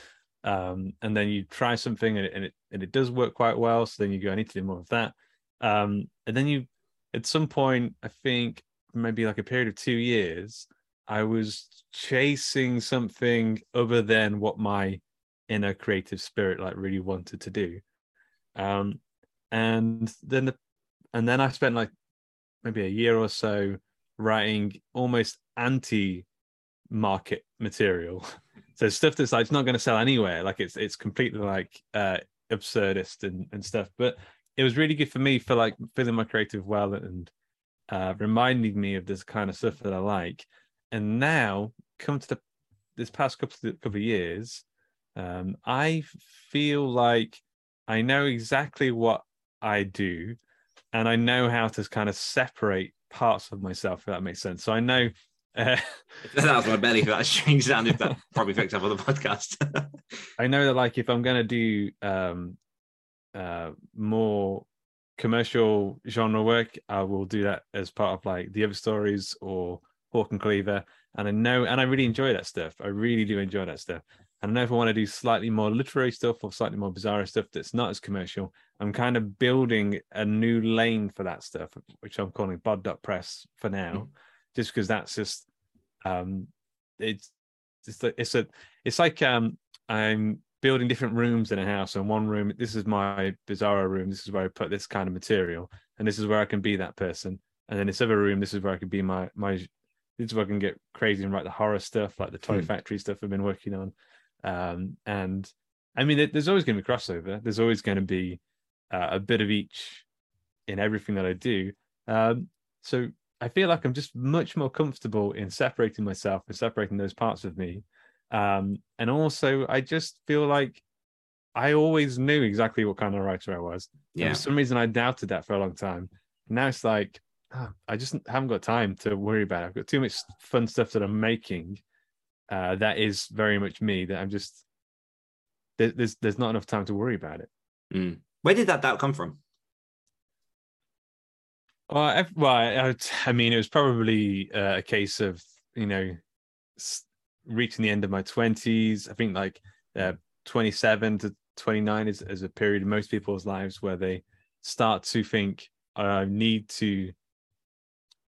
um, and then you try something and it, and it and it does work quite well. So then you go, I need to do more of that. Um, and then you, at some point, I think maybe like a period of two years, I was chasing something other than what my inner creative spirit like really wanted to do. Um, and then the, and then I spent like maybe a year or so writing almost anti market material. <laughs> So stuff that's like it's not going to sell anywhere. Like it's it's completely like uh absurdist and, and stuff. But it was really good for me for like feeling my creative well and uh reminding me of this kind of stuff that i like. And now come to the this past couple of, couple of years um i feel like i know exactly what i do and i know how to kind of separate parts of myself if that makes sense so i know uh, that was my <laughs> belly for that strange sound. If that probably picked up on the podcast. <laughs> I know that like if I'm gonna do um uh more commercial genre work, I will do that as part of like the other stories or Hawk and Cleaver. And I know and I really enjoy that stuff. I really do enjoy that stuff. And I know if I want to do slightly more literary stuff or slightly more bizarre stuff that's not as commercial, I'm kind of building a new lane for that stuff, which I'm calling Bod Press for now, Mhm. just because that's just um it's it's a, it's a it's like um I'm building different rooms in a house. And one room, this is my bizarro room. This is where I put this kind of material, and this is where I can be that person. And then this other room, this is where I can be my my. This is where I can get crazy and write the horror stuff, like the toy Hmm. factory stuff I've been working on. Um, and I mean, there- there's always going to be crossover. There's always going to be uh, a bit of each in everything that I do. Um, so I feel like I'm just much more comfortable in separating myself and separating those parts of me um and also i just feel like i always knew exactly what kind of writer i was and yeah. for some reason i doubted that for a long time now it's like ah, i just haven't got time to worry about it i've got too much fun stuff that i'm making uh that is very much me that i'm just there, there's there's not enough time to worry about it Mm. Where did that doubt come from? Well, I, well, I, I mean, it was probably uh, a case of you know reaching the end of my twenties. I think like uh, twenty-seven to twenty-nine is, is a period in most people's lives where they start to think, "I need to."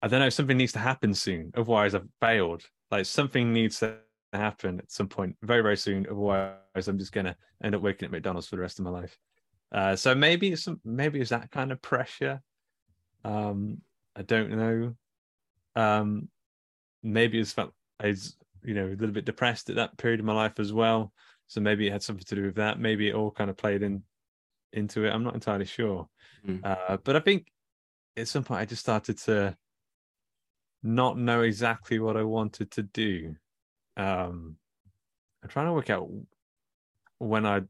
I don't know. Something needs to happen soon, otherwise I've failed. Like something needs to happen at some point, very very soon. Otherwise, I'm just gonna end up working at McDonald's for the rest of my life. Uh, so maybe it's some, maybe it's that kind of pressure. Um i don't know. Um maybe it's felt i was you know a little bit depressed at that period of my life as well. So maybe it had something to do with that. Maybe it all kind of played in into it. I'm not entirely sure. Mm. uh but i think at some point i just started to not know exactly what i wanted to do um i'm trying to work out when i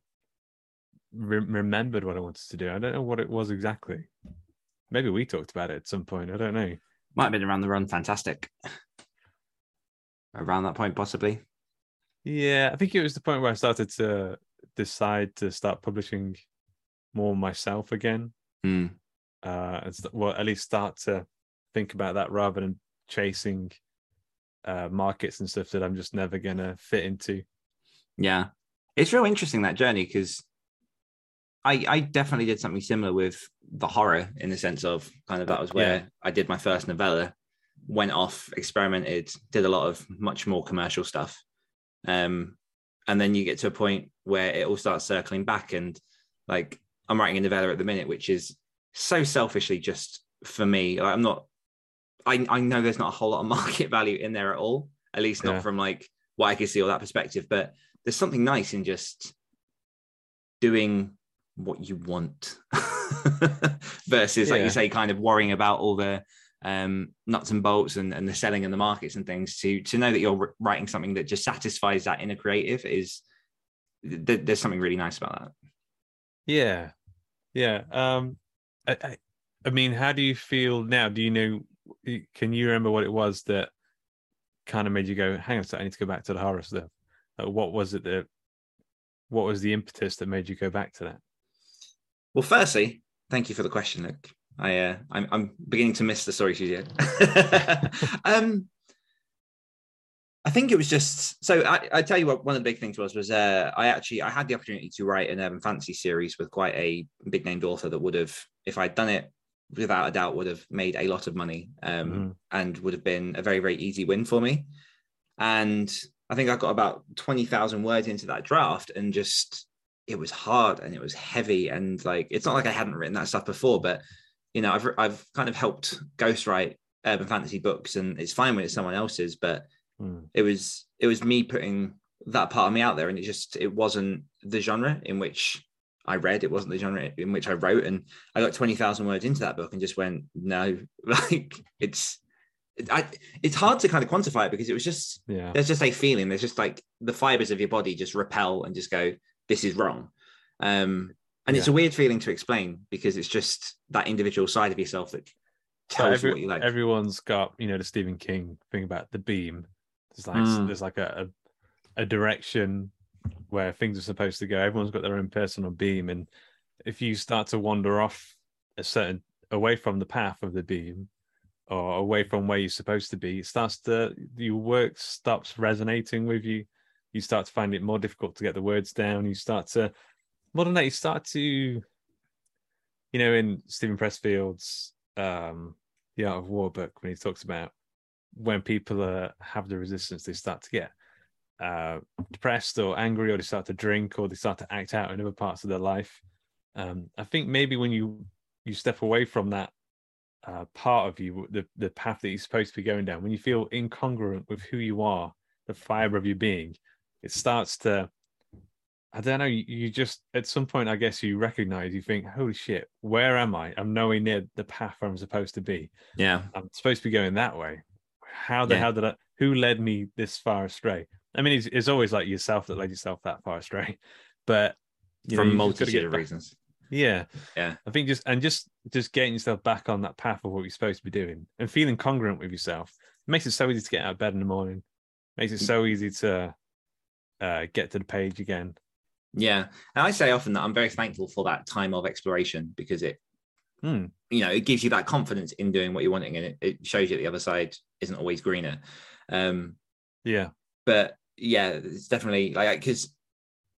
re- remembered what i wanted to do i don't know what it was exactly maybe we talked about it at some point. I don't know. Might have been around the run. Fantastic. Around that point, possibly. Yeah, I think it was the point where I started to decide to start publishing more myself again. Mm. Uh, and st- well, at least start to think about that rather than chasing uh, markets and stuff that I'm just never gonna fit into. Yeah. It's real interesting that journey because I I definitely did something similar with the horror in the sense of kind of that was where Yeah. I did my first novella. went off, experimented, did a lot of much more commercial stuff. Um, and then you get to a point where it all starts circling back. And like I'm writing a novella at the minute, which is so selfishly just for me. Like, I'm not, I, I know there's not a whole lot of <laughs> market value in there at all, at least not Yeah. from like what I can see or that perspective. But there's something nice in just doing what you want <laughs> versus, like you say, kind of worrying about all the um, nuts and bolts and, and the selling and the markets and things to to know that you're writing something that just satisfies that inner creative is th- there's something really nice about that. Yeah, yeah. Um, I, I, I mean, how do you feel now? Do you know? Can you remember what it was that kind of made you go, "Hang on, a sec, I need to go back to the horror stuff"? Like, what was it that? What was the impetus that made you go back to that? Well, firstly, thank you for the question, Luke. I uh, I'm, I'm beginning to miss the story studio. <laughs> um, I think it was just so. I, I tell you what, one of the big things was was uh, I actually I had the opportunity to write an urban fantasy series with quite a big named author that would have, if I'd done it, without a doubt, would have made a lot of money um, Mhm. and would have been a very very easy win for me. And I think I got about twenty thousand words into that draft, and just it was hard and it was heavy and like it's not like I hadn't written that stuff before, but you know I've I've kind of helped ghostwrite urban fantasy books, and it's fine when it's someone else's, but Hmm. it was it was me putting that part of me out there, and it just it wasn't the genre in which I read, it wasn't the genre in which I wrote, and I got twenty thousand words into that book and just went no, <laughs> like it's. I, it's hard to kind of quantify it because it was just Yeah, there's just a feeling there's just like the fibers of your body just repel and just go this is wrong um and it's a weird feeling to explain because it's just that individual side of yourself that So tells every- what you like everyone's got you know the Stephen King thing about the beam. There's like Mm. there's like a, a a direction where things are supposed to go. Everyone's got their own personal beam, and if you start to wander off a certain away from the path of the beam or away from where you're supposed to be, it starts to your work stops resonating with you. You start to find it more difficult to get the words down. You start to more than that, you start to you know, in Steven Pressfield's um The Art of War book, when he talks about when people uh, have the resistance, they start to get uh, depressed or angry, or they start to drink, or they start to act out in other parts of their life. Um, I think maybe when you you step away from that uh, part of you, the the path that you're supposed to be going down, when you feel incongruent with who you are, the fiber of your being, it starts to. I don't know. You, you just at some point, I guess you recognize. You think, "Holy shit, where am I? I'm nowhere near the path I'm supposed to be. yeah I'm supposed to be going that way. How the Yeah. hell did I? Who led me this far astray? I mean, it's, it's always like yourself that led yourself that far astray, but you know, from gotta multitude of back- reasons Yeah, Yeah. I think just and just just getting yourself back on that path of what you're supposed to be doing and feeling congruent with yourself makes it so easy to get out of bed in the morning. Makes it so easy to uh, get to the page again. yeah and i say often that i'm very thankful for that time of exploration because it Hmm. you know it gives you that confidence in doing what you're wanting and it, it shows you the other side isn't always greener um Yeah, but yeah, it's definitely like because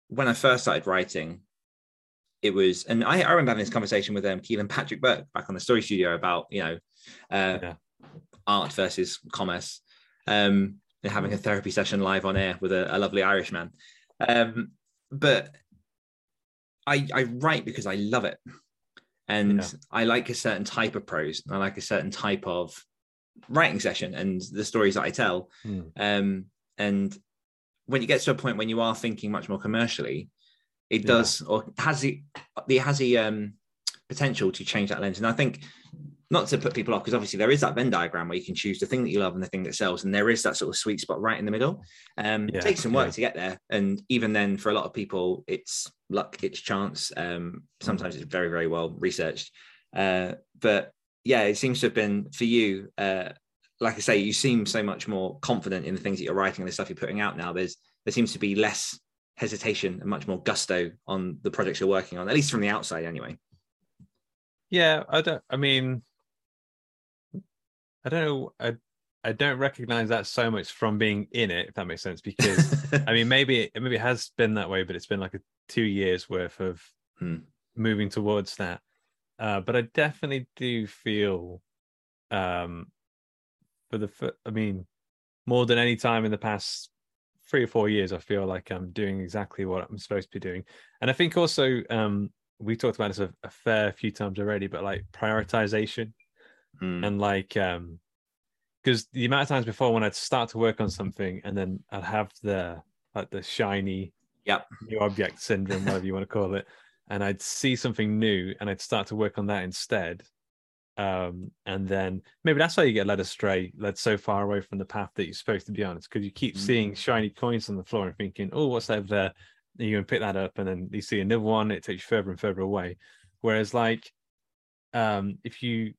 when I first started writing, it was, and I, I remember having this conversation with um, Kealan Patrick Burke back on the Story Studio about you know uh, Yeah. art versus commerce, um, and having a therapy session live on air with a, a lovely Irish man. Um, but I I write because I love it, and Yeah. I like a certain type of prose, and I like a certain type of writing session, and the stories that I tell. Hmm. Um, and when you get to a point when you are thinking much more commercially, it Yeah. does or has the the has the um, potential to change that lens. And I think not to put people off because obviously there is that Venn diagram where you can choose the thing that you love and the thing that sells, and there is that sort of sweet spot right in the middle. Um, Yeah, it takes some work yeah. to get there, and even then, for a lot of people, it's luck, it's chance. Um, sometimes it's very very well researched, uh, but yeah, it seems to have been for you. Uh, like I say, you seem so much more confident in the things that you're writing and the stuff you're putting out now. There's there seems to be less hesitation and much more gusto on the projects you're working on, at least from the outside, anyway. Yeah, I don't. I mean, I don't know. I I don't recognize that so much from being in it, if that makes sense. Because <laughs> I mean, maybe maybe it has been that way, but it's been like a two years worth of Hmm. moving towards that. Uh, but I definitely do feel um, for the I mean, more than any time in the past three or four years, I feel like I'm doing exactly what I'm supposed to be doing. And I think also um, we talked about this a, a fair few times already, but like prioritization Mm. and like um because the amount of times before when I'd start to work on something and then I'd have the like the shiny Yep. new object syndrome, whatever you want to call it, and I'd see something new and I'd start to work on that instead. Um, and then maybe that's why you get led astray, led so far away from the path that you're supposed to be on. It's because you keep Mm. seeing shiny coins on the floor and thinking, oh, what's over there? And you and pick that up, and then you see another one, it takes you further and further away. Whereas, like, um, if you,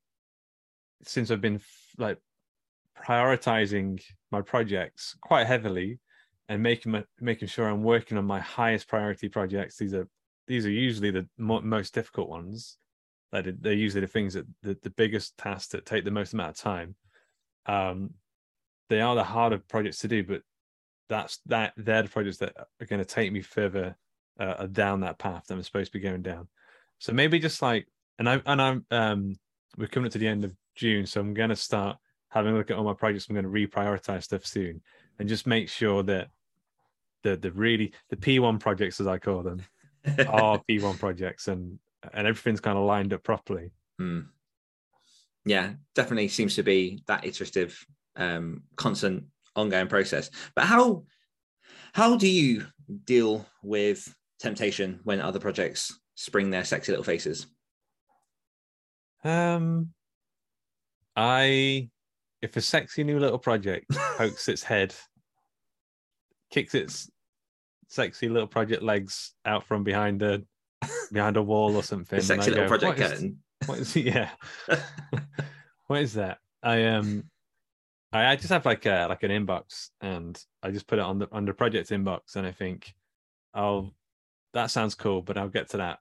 since I've been like prioritizing my projects quite heavily and making my, making sure I'm working on my highest priority projects. These are these are usually the mo- most difficult ones. Like they- they're usually the things that the, the biggest tasks that take the most amount of time. Um, they are the harder projects to do, but that's that they're the projects that are going to take me further uh, down that path that I'm supposed to be going down. So maybe just like, and I and I'm um, we're coming up to the end of June, so I'm going to start having a look at all my projects. I'm going to reprioritize stuff soon and just make sure that the the really the P1 projects as I call them <laughs> are P1 projects and and everything's kind of lined up properly. Mm. Yeah, definitely seems to be that iterative, um, constant, ongoing process. But how how do you deal with temptation when other projects spring their sexy little faces? Um, I if a sexy new little project <laughs> pokes its head, kicks its sexy little project legs out from behind a behind a wall or something. Sexy little go, project "What is- curtain. <laughs> What is yeah? <laughs> what is that? I um I, I just have like a like an inbox and I just put it on the on the project inbox and I think I'll that sounds cool, but I'll get to that.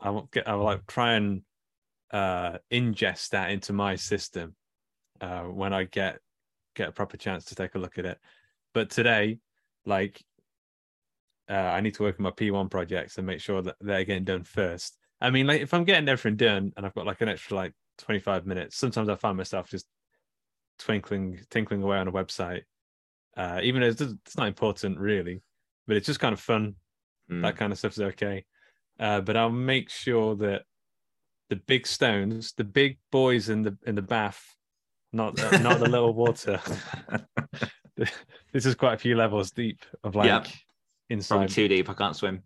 I will get I'll like try and uh ingest that into my system uh when I get get a proper chance to take a look at it. But today, like uh, I need to work on my P1 projects and make sure that they're getting done first. I mean, like if I'm getting everything done and I've got like an extra like 25 minutes, sometimes I find myself just twinkling, tinkling away on a website. Uh, even though it's, it's not important really, but it's just kind of fun. Mm. That kind of stuff is okay. Uh, but I'll make sure that the big stones, the big boys in the in the bath, not uh, not the little water. <laughs> <laughs> this is quite a few levels deep of like Yeah. Inside Probably too deep. I can't swim.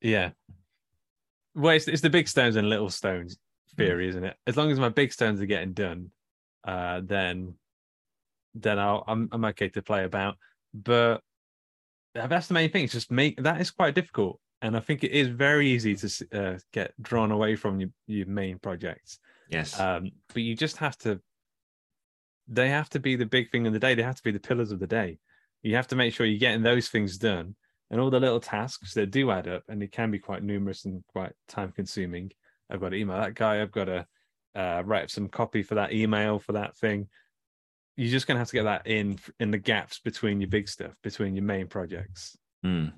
yeah. Well, it's, it's the big stones and little stones theory, isn't it? As long as my big stones are getting done, uh, then then I'll, I'm I'm okay to play about. But that's the main thing. It's just make that is quite difficult, and I think it is very easy to uh, get drawn away from your your main projects. Yes. Um, but you just have to. They have to be the big thing of the day. They have to be the pillars of the day. You have to make sure you're getting those things done, and all the little tasks that do add up, and they can be quite numerous and quite time consuming. I've got to email that guy. I've got to uh, write up some copy for that email for that thing. You're just gonna have to get that in in the gaps between your big stuff, between your main projects. Mm.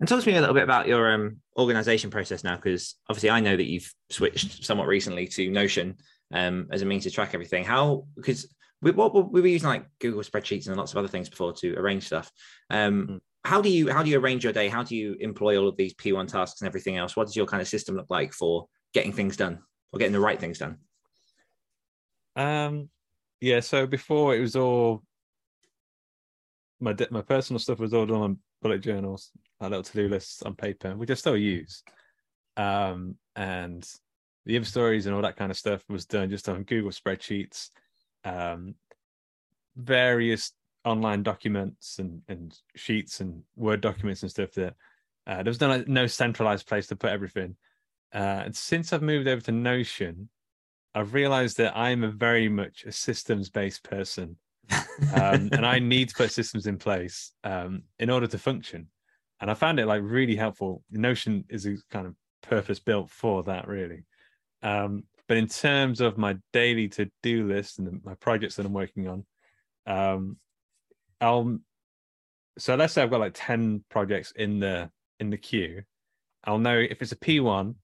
And talk to me a little bit about your um, organization process now, because obviously I know that you've switched somewhat recently to Notion um, as a means to track everything. How, because we, what, we were using like Google spreadsheets and lots of other things before to arrange stuff. Um, Mm. How do you how do you arrange your day? How do you employ all of these P1 tasks and everything else? What does your kind of system look like for getting things done or getting the right things done? Um, yeah. So before it was all my my personal stuff was all done on bullet journals, my little to do lists on paper, which I still use. Um, and the other stories and all that kind of stuff was done just on Google spreadsheets, um, various online documents and and sheets and Word documents and stuff that uh, there was no no centralized place to put everything. Uh, and since I've moved over to Notion, I've realized that I'm a very much a systems based person. Um, and I <laughs> need to put systems in place um, in order to function. And I found it like really helpful. Notion is a kind of purpose built for that, really. Um, but in terms of my daily to do list and the, my projects that I'm working on, um, I'll so let's say I've got like 10 projects in the in the queue. I'll know if it's a P1,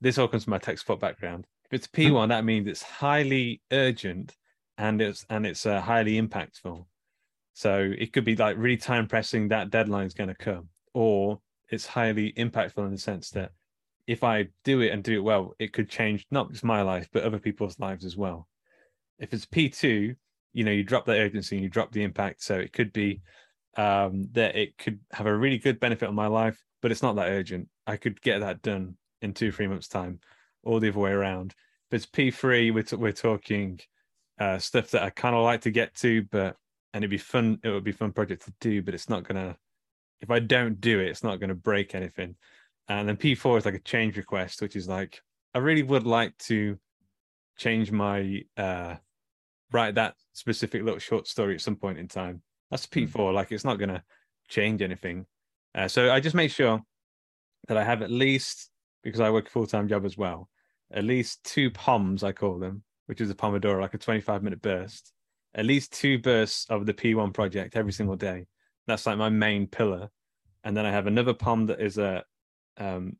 this all comes from my tech support background. If it's a P1, that means it's highly urgent and it's and it's uh, highly impactful. So it could be like really time pressing that deadline is going to come, or it's highly impactful in the sense that if I do it and do it well, it could change not just my life but other people's lives as well. If it's P two, you know, you drop that urgency and you drop the impact. So it could be um, that it could have a really good benefit on my life, but it's not that urgent. I could get that done in two three months time, or the other way around. If it's P three, we're t- we're talking uh, stuff that I kind of like to get to, but and it'd be fun. It would be fun project to do, but it's not gonna. If I don't do it, it's not gonna break anything. And then P4 is like a change request, which is like I really would like to change my uh write that specific little short story at some point in time. That's P4. Like it's not gonna change anything. Uh, so I just make sure that I have at least because I work a full time job as well, at least two POMs I call them, which is a Pomodoro, like a 25 minute burst at least two bursts of the P1 project every single day. That's like my main pillar. And then I have another POM that is a um,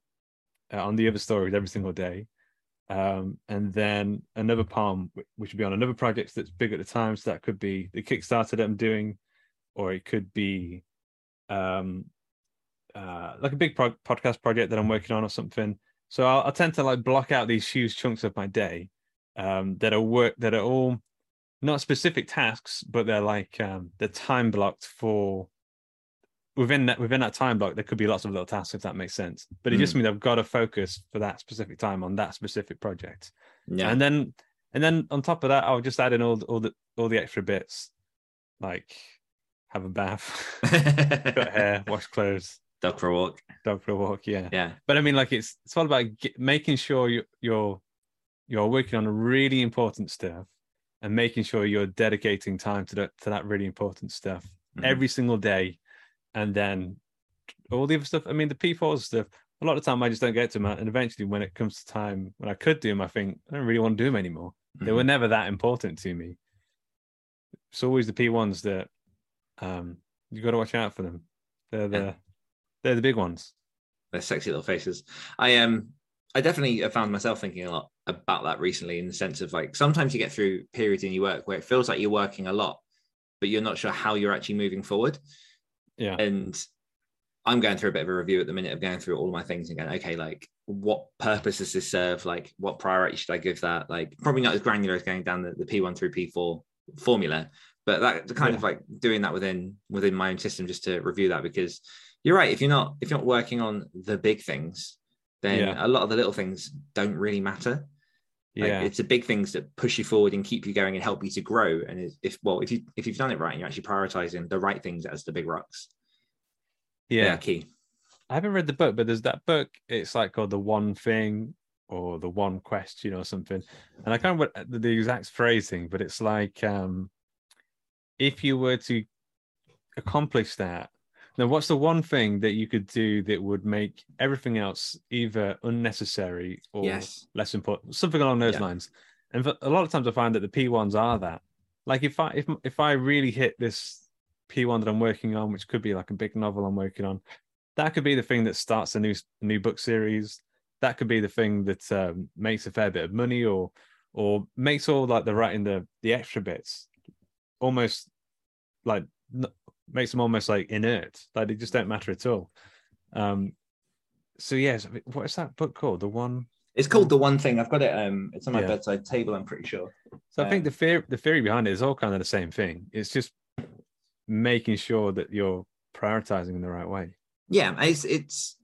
uh, on the other stories every single day. Um, and then another POM, which would be on another project that's big at the time. So that could be the Kickstarter that I'm doing, or it could be um, uh, like a big pro- podcast project that I'm working on or something. So I'll, I'll, tend to like block out these huge chunks of my day um, that are work that are all not specific tasks, but they're like um, they're time blocked for within that within that time block. There could be lots of little tasks if that makes sense. But it mm. just means I've got to focus for that specific time on that specific project. Yeah, and then and then on top of that, I'll just add in all all the all the extra bits, like have a bath, <laughs> cut hair, <laughs> wash clothes, dog for a walk, dog for a walk. Yeah, yeah. But I mean, like it's it's all about get, making sure you, you're you're working on a really important stuff and making sure you're dedicating time to that to that really important stuff mm-hmm. every single day and then all the other stuff i mean the p4 stuff a lot of time i just don't get to them and eventually when it comes to time when i could do them i think i don't really want to do them anymore mm-hmm. they were mm-hmm. never that important to me it's always the p1s that um you got to watch out for them they're the yeah. they're the big ones they're sexy little faces i um I definitely have found myself thinking a lot about that recently in the sense of like sometimes you get through periods in your work where it feels like you're working a lot, but you're not sure how you're actually moving forward. Yeah. And I'm going through a bit of a review at the minute of going through all of my things and going, okay, like what purpose does this serve? Like what priority should I give that? Like probably not as granular as going down the, the P1 through P4 formula, but that kind yeah. of like doing that within within my own system just to review that because you're right. If you're not if you're not working on the big things, then yeah. a lot of the little things don't really matter. Like, yeah, it's the big things that push you forward and keep you going and help you to grow. And if well, if you if you've done it right, and you're actually prioritizing the right things as the big rocks. Yeah, key. I haven't read the book, but there's that book. It's like called the One Thing or the One Question or something. And I can't remember the exact phrasing, but it's like um, if you were to accomplish that, now, what's the one thing that you could do that would make everything else either unnecessary or yes. less important? Something along those yeah. lines. And for, a lot of times, I find that the P ones are that. Like if I if if I really hit this P one that I'm working on, which could be like a big novel I'm working on, that could be the thing that starts a new new book series. That could be the thing that um, makes a fair bit of money, or or makes all like the writing the the extra bits almost like makes them almost like inert. Like they just don't matter at all. Um, so yes, what is that book called? The one. It's called the one thing. I've got it. Um, it's on my yeah. bedside table. I'm pretty sure. So I think the fear, the theory behind it is all kind of the same thing. It's just making sure that you're prioritizing in the right way. Yeah, it's it's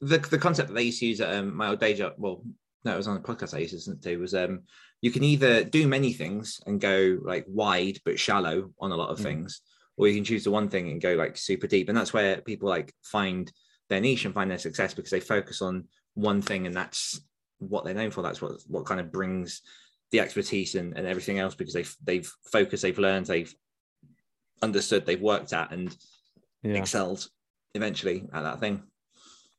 the the concept that they used to use at um, my old day job. Well, no, it was on the podcast I used to listen to. Was um, you can either do many things and go like wide but shallow on a lot of mm. things, or you can choose the one thing and go like super deep and that's where people like find their niche and find their success because they focus on one thing and that's what they're known for that's what what kind of brings the expertise and, and everything else because they've they've focused they've learned they've understood they've worked at and yeah. excelled eventually at that thing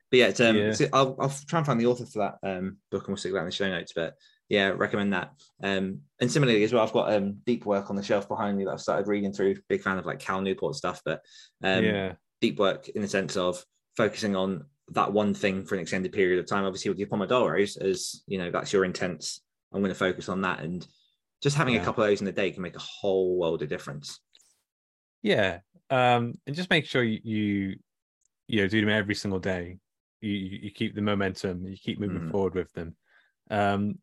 but yeah, um, yeah. I'll, I'll try and find the author for that um, book and we'll stick that in the show notes but yeah, recommend that. Um, and similarly as well, I've got um, deep work on the shelf behind me that I've started reading through. Big fan of like Cal Newport stuff, but um, yeah, deep work in the sense of focusing on that one thing for an extended period of time. Obviously, with your pomodoros, as you know, that's your intense. I'm going to focus on that, and just having a couple of those in a day can make a whole world of difference. Yeah, um, and just make sure you you, know do them every single day. You you keep the momentum. You keep moving Mhm. forward with them, um,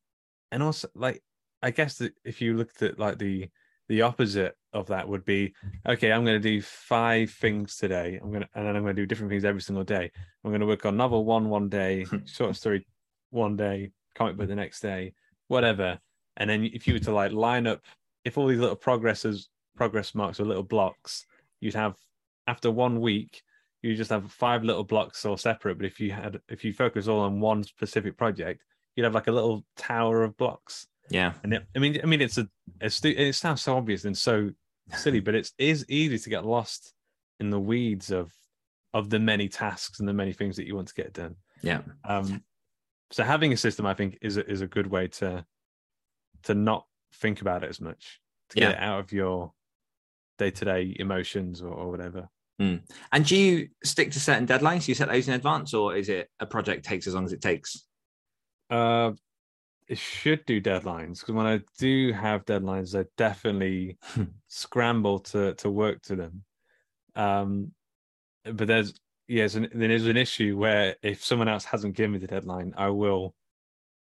and also like I guess that if you looked at like the the opposite of that would be okay. I'm going to do five things today. I'm gonna and then I'm going to do different things every single day. I'm going to work on novel one one day, <laughs> short story one day, comic book the next day, whatever. And then if you were to like line up, if all these little progresses progress marks or little blocks, you'd have after one week, you just have five little blocks all separate. But if you had if you focus all on one specific project, you'd have like a little tower of blocks. Yeah. And it, I mean, I mean, it's a, it's stu- it sounds so obvious and so silly, but it's is easy to get lost in the weeds of of the many tasks and the many things that you want to get done. Yeah. Um, so having a system, I think, is a, is a good way to to not think about it as much, to Yeah. get it out of your day to day emotions or, or whatever. And do you stick to certain deadlines? Do you set those in advance, or is it a project takes as long as it takes? Uh, it should do deadlines because when I do have deadlines, I definitely <laughs> scramble to to work to them. Um, but there's yes, and there is an issue where if someone else hasn't given me the deadline, I will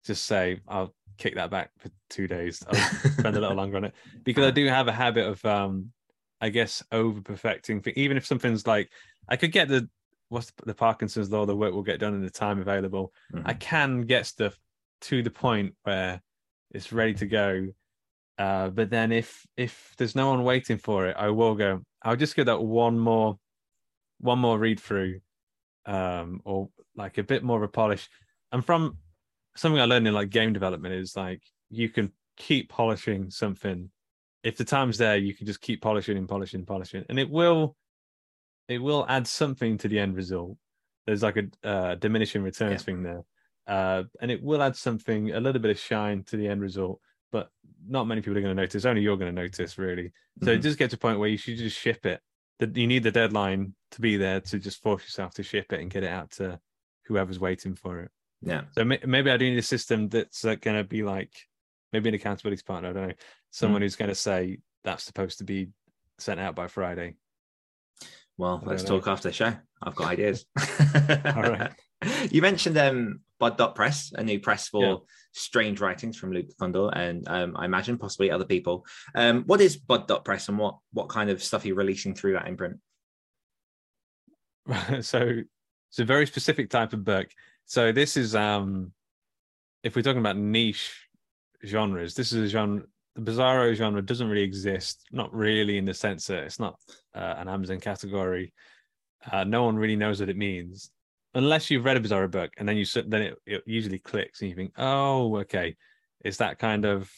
just say I'll kick that back for two days. I'll spend a little <laughs> longer on it because I do have a habit of um, I guess over perfecting. Even if something's like I could get the what's the, Parkinson's law, the work will get done in the time available. I Mhm. can get stuff to the point where it's ready to go. Uh, but then if if there's no one waiting for it, I will go. I'll just give that one more one more read through, um, or like a bit more of a polish. And from something I learned in like game development is like you can keep polishing something. If the time's there, you can just keep polishing and polishing, and polishing, and it will it will add something to the end result. There's like a uh, diminishing returns Yeah. thing there, uh, and it will add something, a little bit of shine to the end result. But not many people are going to notice. Only you're going to notice, really. So it Mhm. just gets to a point where you should just ship it. That you need the deadline to be there to just force yourself to ship it and get it out to whoever's waiting for it. Yeah. So may- maybe I do need a system that's uh, going to be like maybe an accountability partner. I don't know, someone Mm. who's going to say that's supposed to be sent out by Friday. Well, let's talk after the show. I've got ideas. <laughs> <laughs> All right. You mentioned um, Bod Press, a new press for Yeah. strange writings from Luke Kondor, and um, I imagine possibly other people. Um, what is Bod Dot Press, and what what kind of stuff are you releasing through that imprint? <laughs> so it's a very specific type of book. So this is um if we're talking about niche genres, this is a genre the bizarro genre doesn't really exist, not really in the sense that it's not uh, an Amazon category. Uh, no one really knows what it means unless you've read a bizarro book and then you then it, it usually clicks and you think, oh, okay, it's that kind of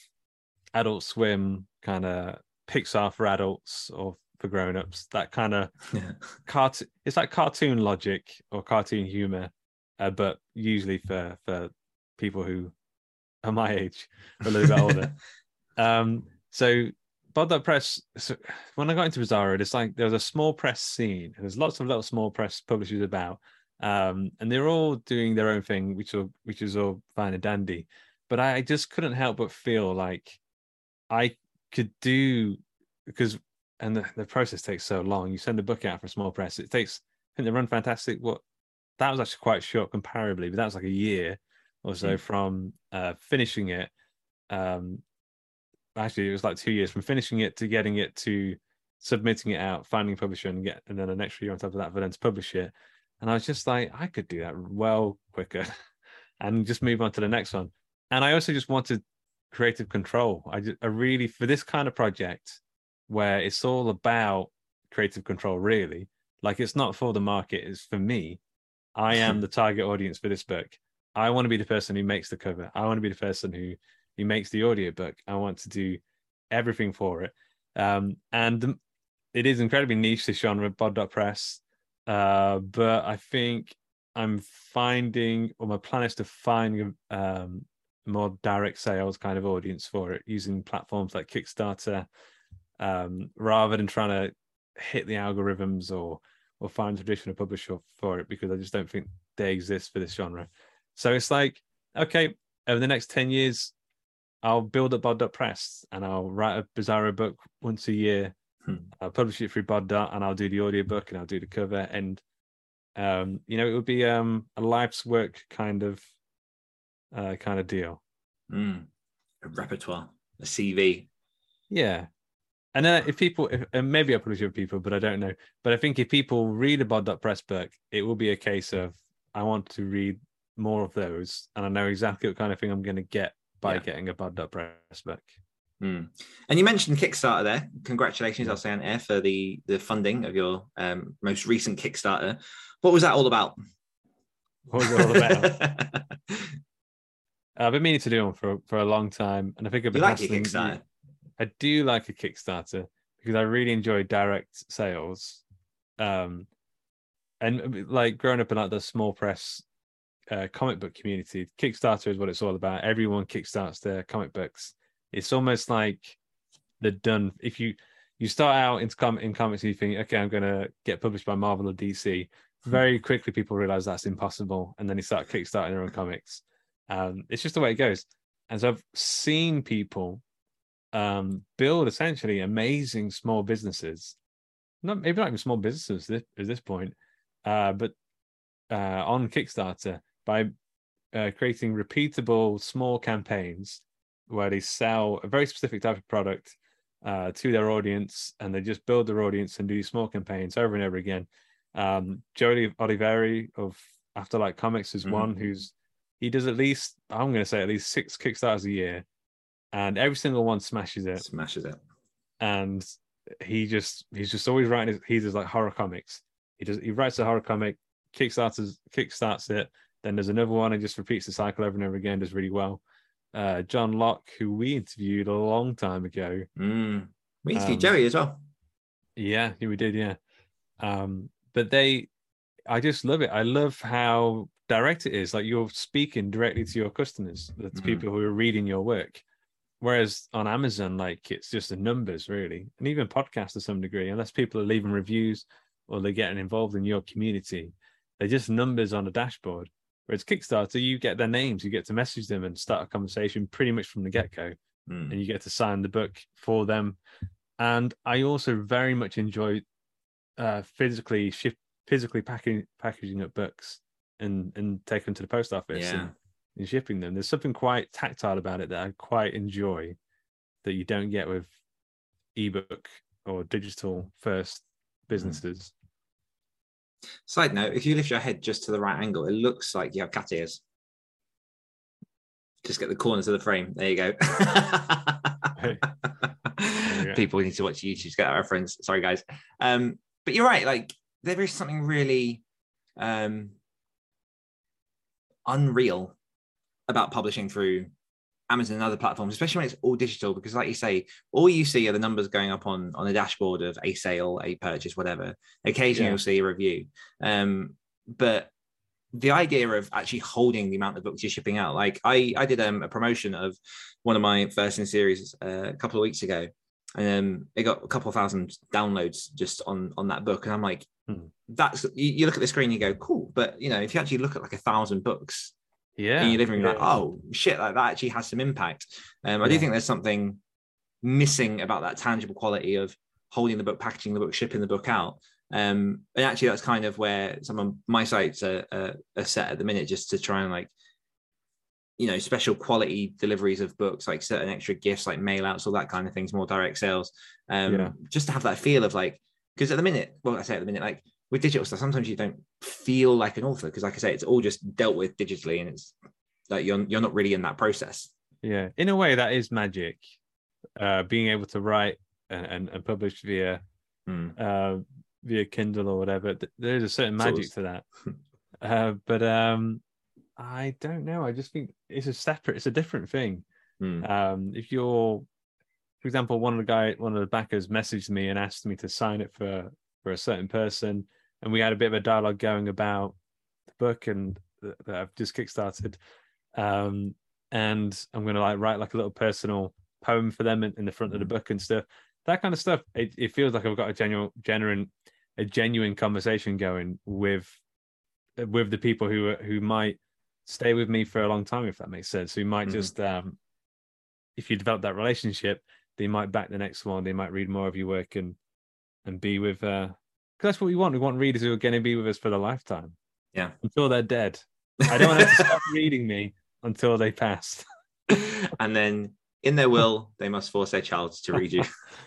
adult swim kind of Pixar for adults or for grown-ups, that kind of <laughs> Yeah. cartoon it's like cartoon logic or cartoon humor uh, but usually for for people who are my age a little bit older <laughs> um so Bod Press so when I got into Bizarro it's like there was a small press scene and there's lots of little small press publishers about um and they're all doing their own thing which are which is all fine and dandy but I just couldn't help but feel like I could do because and the, the process takes so long. You send a book out for a small press. It takes, I think they run fantastic. What that was actually quite short comparably, but that was like a year or so Mm. from uh, finishing it. Um, actually, it was like two years from finishing it to getting it to submitting it out, finding a publisher, and get and then an extra year on top of that for them to publish it. And I was just like, I could do that well quicker, <laughs> and just move on to the next one. And I also just wanted creative control. I, just, I really for this kind of project where it's all about creative control really like it's not for the market it's for me i am <laughs> the target audience for this book i want to be the person who makes the cover i want to be the person who who makes the audiobook. I want to do everything for it. Um and it is incredibly niche this genre bod press uh but i think i'm finding or my plan is to find um more direct sales kind of audience for it using platforms like kickstarter um, rather than trying to hit the algorithms or or find a traditional publisher for it because I just don't think they exist for this genre. So it's like, okay, over the next 10 years, I'll build up Bod Press and I'll write a Bizarro book once a year. Hmm. I'll publish it through Bod and I'll do the audiobook and I'll do the cover. And um, you know, it would be um a life's work kind of uh kind of deal. Mm. A repertoire, a CV. Yeah. And then if people, if, and maybe I publish with people, but I don't know. But I think if people read a Bod Press book, it will be a case of I want to read more of those, and I know exactly what kind of thing I'm going to get by Yeah. getting a Bod.press book. Mm. And you mentioned Kickstarter there. Congratulations, I'll say on air for the the funding of your um, most recent Kickstarter. What was that all about? What was it all about? <laughs> I've been meaning to do one for for a long time, and I think I've you been like your hassling you- Kickstarter? I do like a Kickstarter because I really enjoy direct sales. Um, and like growing up in like the small press uh, comic book community, Kickstarter is what it's all about. Everyone kickstarts their comic books. It's almost like the done. If you you start out in, com- in comics and you think, okay, I'm going to get published by Marvel or DC, very quickly people realize that's impossible, and then they start kickstarting their own comics. Um, it's just the way it goes. And so I've seen people um, build essentially amazing small businesses. Not maybe not even small businesses at this, at this point, uh, but uh, on Kickstarter by uh, creating repeatable small campaigns where they sell a very specific type of product uh, to their audience, and they just build their audience and do small campaigns over and over again. Um, Jody Oliveri of Afterlight Comics is Mhm. one who's he does at least I'm going to say at least six Kickstarters a year, and every single one smashes it Smashes it. and he just he's just always writing his, he does like horror comics he does he writes a horror comic kickstarters kickstarts it then there's another one and just repeats the cycle over and over again does really well. Uh john locke who we interviewed a long time ago. Mm. We interviewed Um, Jerry as well. yeah we did yeah. Um but they i just love it. I love how direct it is. Like you're speaking directly to your customers the Mhm. people who are reading your work. Whereas on amazon like it's just the numbers really. And even podcasts to some degree unless people are leaving reviews or they're getting involved in your community they're just numbers on a dashboard whereas kickstarter you get their names you get to message them and start a conversation pretty much from the get-go Mm. and you get to sign the book for them. And I also very much enjoy uh, physically ship, physically packing packaging up books and and taking them to the post office Yeah. and, and shipping them. There's something quite tactile about it that I quite enjoy that you don't get with ebook or digital first businesses. Side note: If you lift your head just to the right angle, it looks like you have cat ears. Just get the corners of the frame. There you go. <laughs> People need to watch YouTube to get that reference. Sorry, guys. Um, but you're right. Like there is something really um, unreal about publishing through Amazon and other platforms, especially when it's all digital. Because, like you say, all you see are the numbers going up on on a dashboard of a sale, a purchase, whatever. Occasionally, Yeah. you'll see a review. Um, but the idea of actually holding the amount of books you're shipping out, like I I did um, a promotion of one of my first in series uh, a couple of weeks ago, and um, it got a couple of thousand downloads just on on that book, and I'm like, Hmm. that's you, you look at the screen, you go, cool, but you know, if you actually look at like a thousand books Yeah. in your living room, you're like, oh shit, like that actually has some impact. Um, I do think there's something missing about that tangible quality of holding the book, packaging the book, shipping the book out. Um, and actually, that's kind of where some of my sites are, are, are set at the minute, just to try and like, you know, special quality deliveries of books, like certain extra gifts, like mail outs, all that kind of things, more direct sales. Um, Yeah. just to have that feel of like, because at the minute, well, I say at the minute, like with digital stuff, sometimes you don't feel like an author because, like I say, it's all just dealt with digitally, and it's like you're you're not really in that process. Yeah, in a way, that is magic. Uh, being able to write and, and, and publish via Hmm. uh, via Kindle or whatever. There is a certain magic to that. uh, but um, I don't know. I just think it's a separate. It's a different thing. Hmm. Um, if you're, for example, one of the guy, one of the backers messaged me and asked me to sign it for for a certain person, and we had a bit of a dialogue going about the book and that I've just kickstarted. Um, and I'm gonna like write like a little personal poem for them in, in the front of the book and stuff. That kind of stuff. It, it feels like I've got a genuine, genuine, a genuine conversation going with with the people who who might stay with me for a long time, if that makes sense. Who might Mhm. just um if you develop that relationship, they might back the next one. They might read more of your work and and be with. uh Because that's what we want. We want readers who are going to be with us for the lifetime. Yeah. until they're dead. I don't want them to stop <laughs> reading me until they pass. <laughs> and then in their will, they must force their child to read you.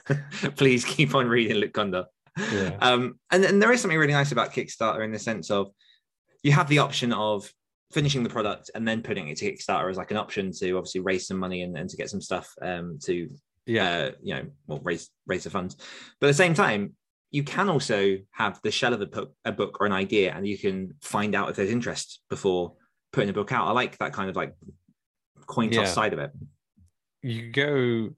<laughs> Please keep on reading Luke Kondor. Yeah. Um, and, and there is something really nice about Kickstarter in the sense of you have the option of finishing the product and then putting it to Kickstarter as like an option to obviously raise some money and, and to get some stuff um, to Yeah, uh, you know, well, raise raise the funds. But at the same time, you can also have the shell of a book, a book or an idea, and you can find out if there's interest before putting the book out. I like that kind of like coin toss Yeah. side of it. you go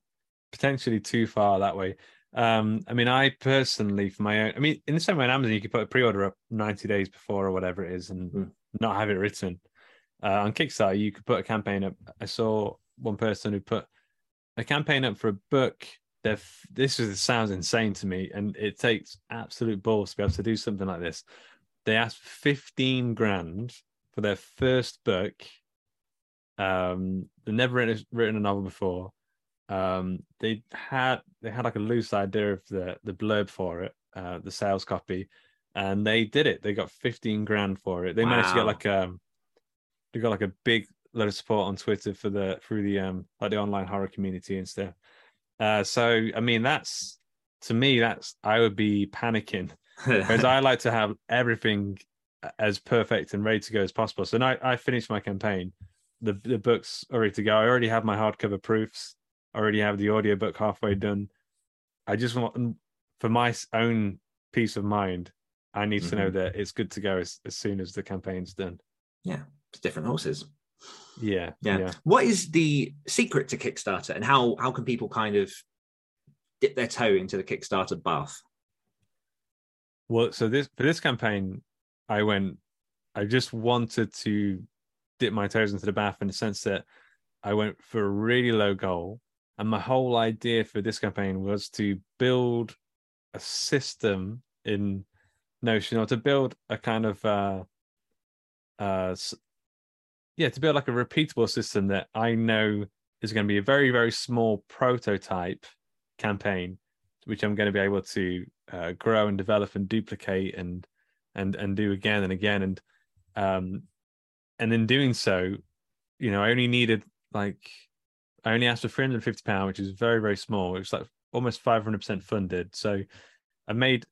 potentially too far that way. Um, I mean, I personally, for my own, I mean, in the same way on Amazon, you could put a pre-order up 90 days before or whatever it is and Mm. not have it written. Uh, on Kickstarter, you could put a campaign up. I saw one person who put a campaign up for a book. They're f- This is, sounds insane to me, and it takes absolute balls to be able to do something like this. They asked 15 grand for their first book. Um, they've never written, written a novel before um they had they had like a loose idea of the the blurb for it uh the sales copy and they did it they got 15 grand for it they managed to get like um they got like a big lot of support on twitter for the through the um like the online horror community and stuff uh so i mean that's to me that's i would be panicking whereas i <laughs> like to have everything as perfect and ready to go as possible so now i finished my campaign the the book's already to go i already have my hardcover proofs I already have the audiobook halfway done. I just want, for my own peace of mind, I need to know Mhm. that it's good to go as, as soon as the campaign's done. Yeah, it's different horses. Yeah, Yeah. yeah. What is the secret to Kickstarter, and how how can people kind of dip their toe into the Kickstarter bath? Well, so this for this campaign, I went. I just wanted to dip my toes into the bath in the sense that I went for a really low goal, and my whole idea for this campaign was to build a system in Notion or to build a kind of uh, uh, yeah, to build like a repeatable system that I know is going to be a very very small prototype campaign, which I'm going to be able to uh, grow and develop and duplicate and and and do again and again. And um and in doing so you know i only needed like i only asked for 350 pound which is very very small. It was like almost 500% funded. So i made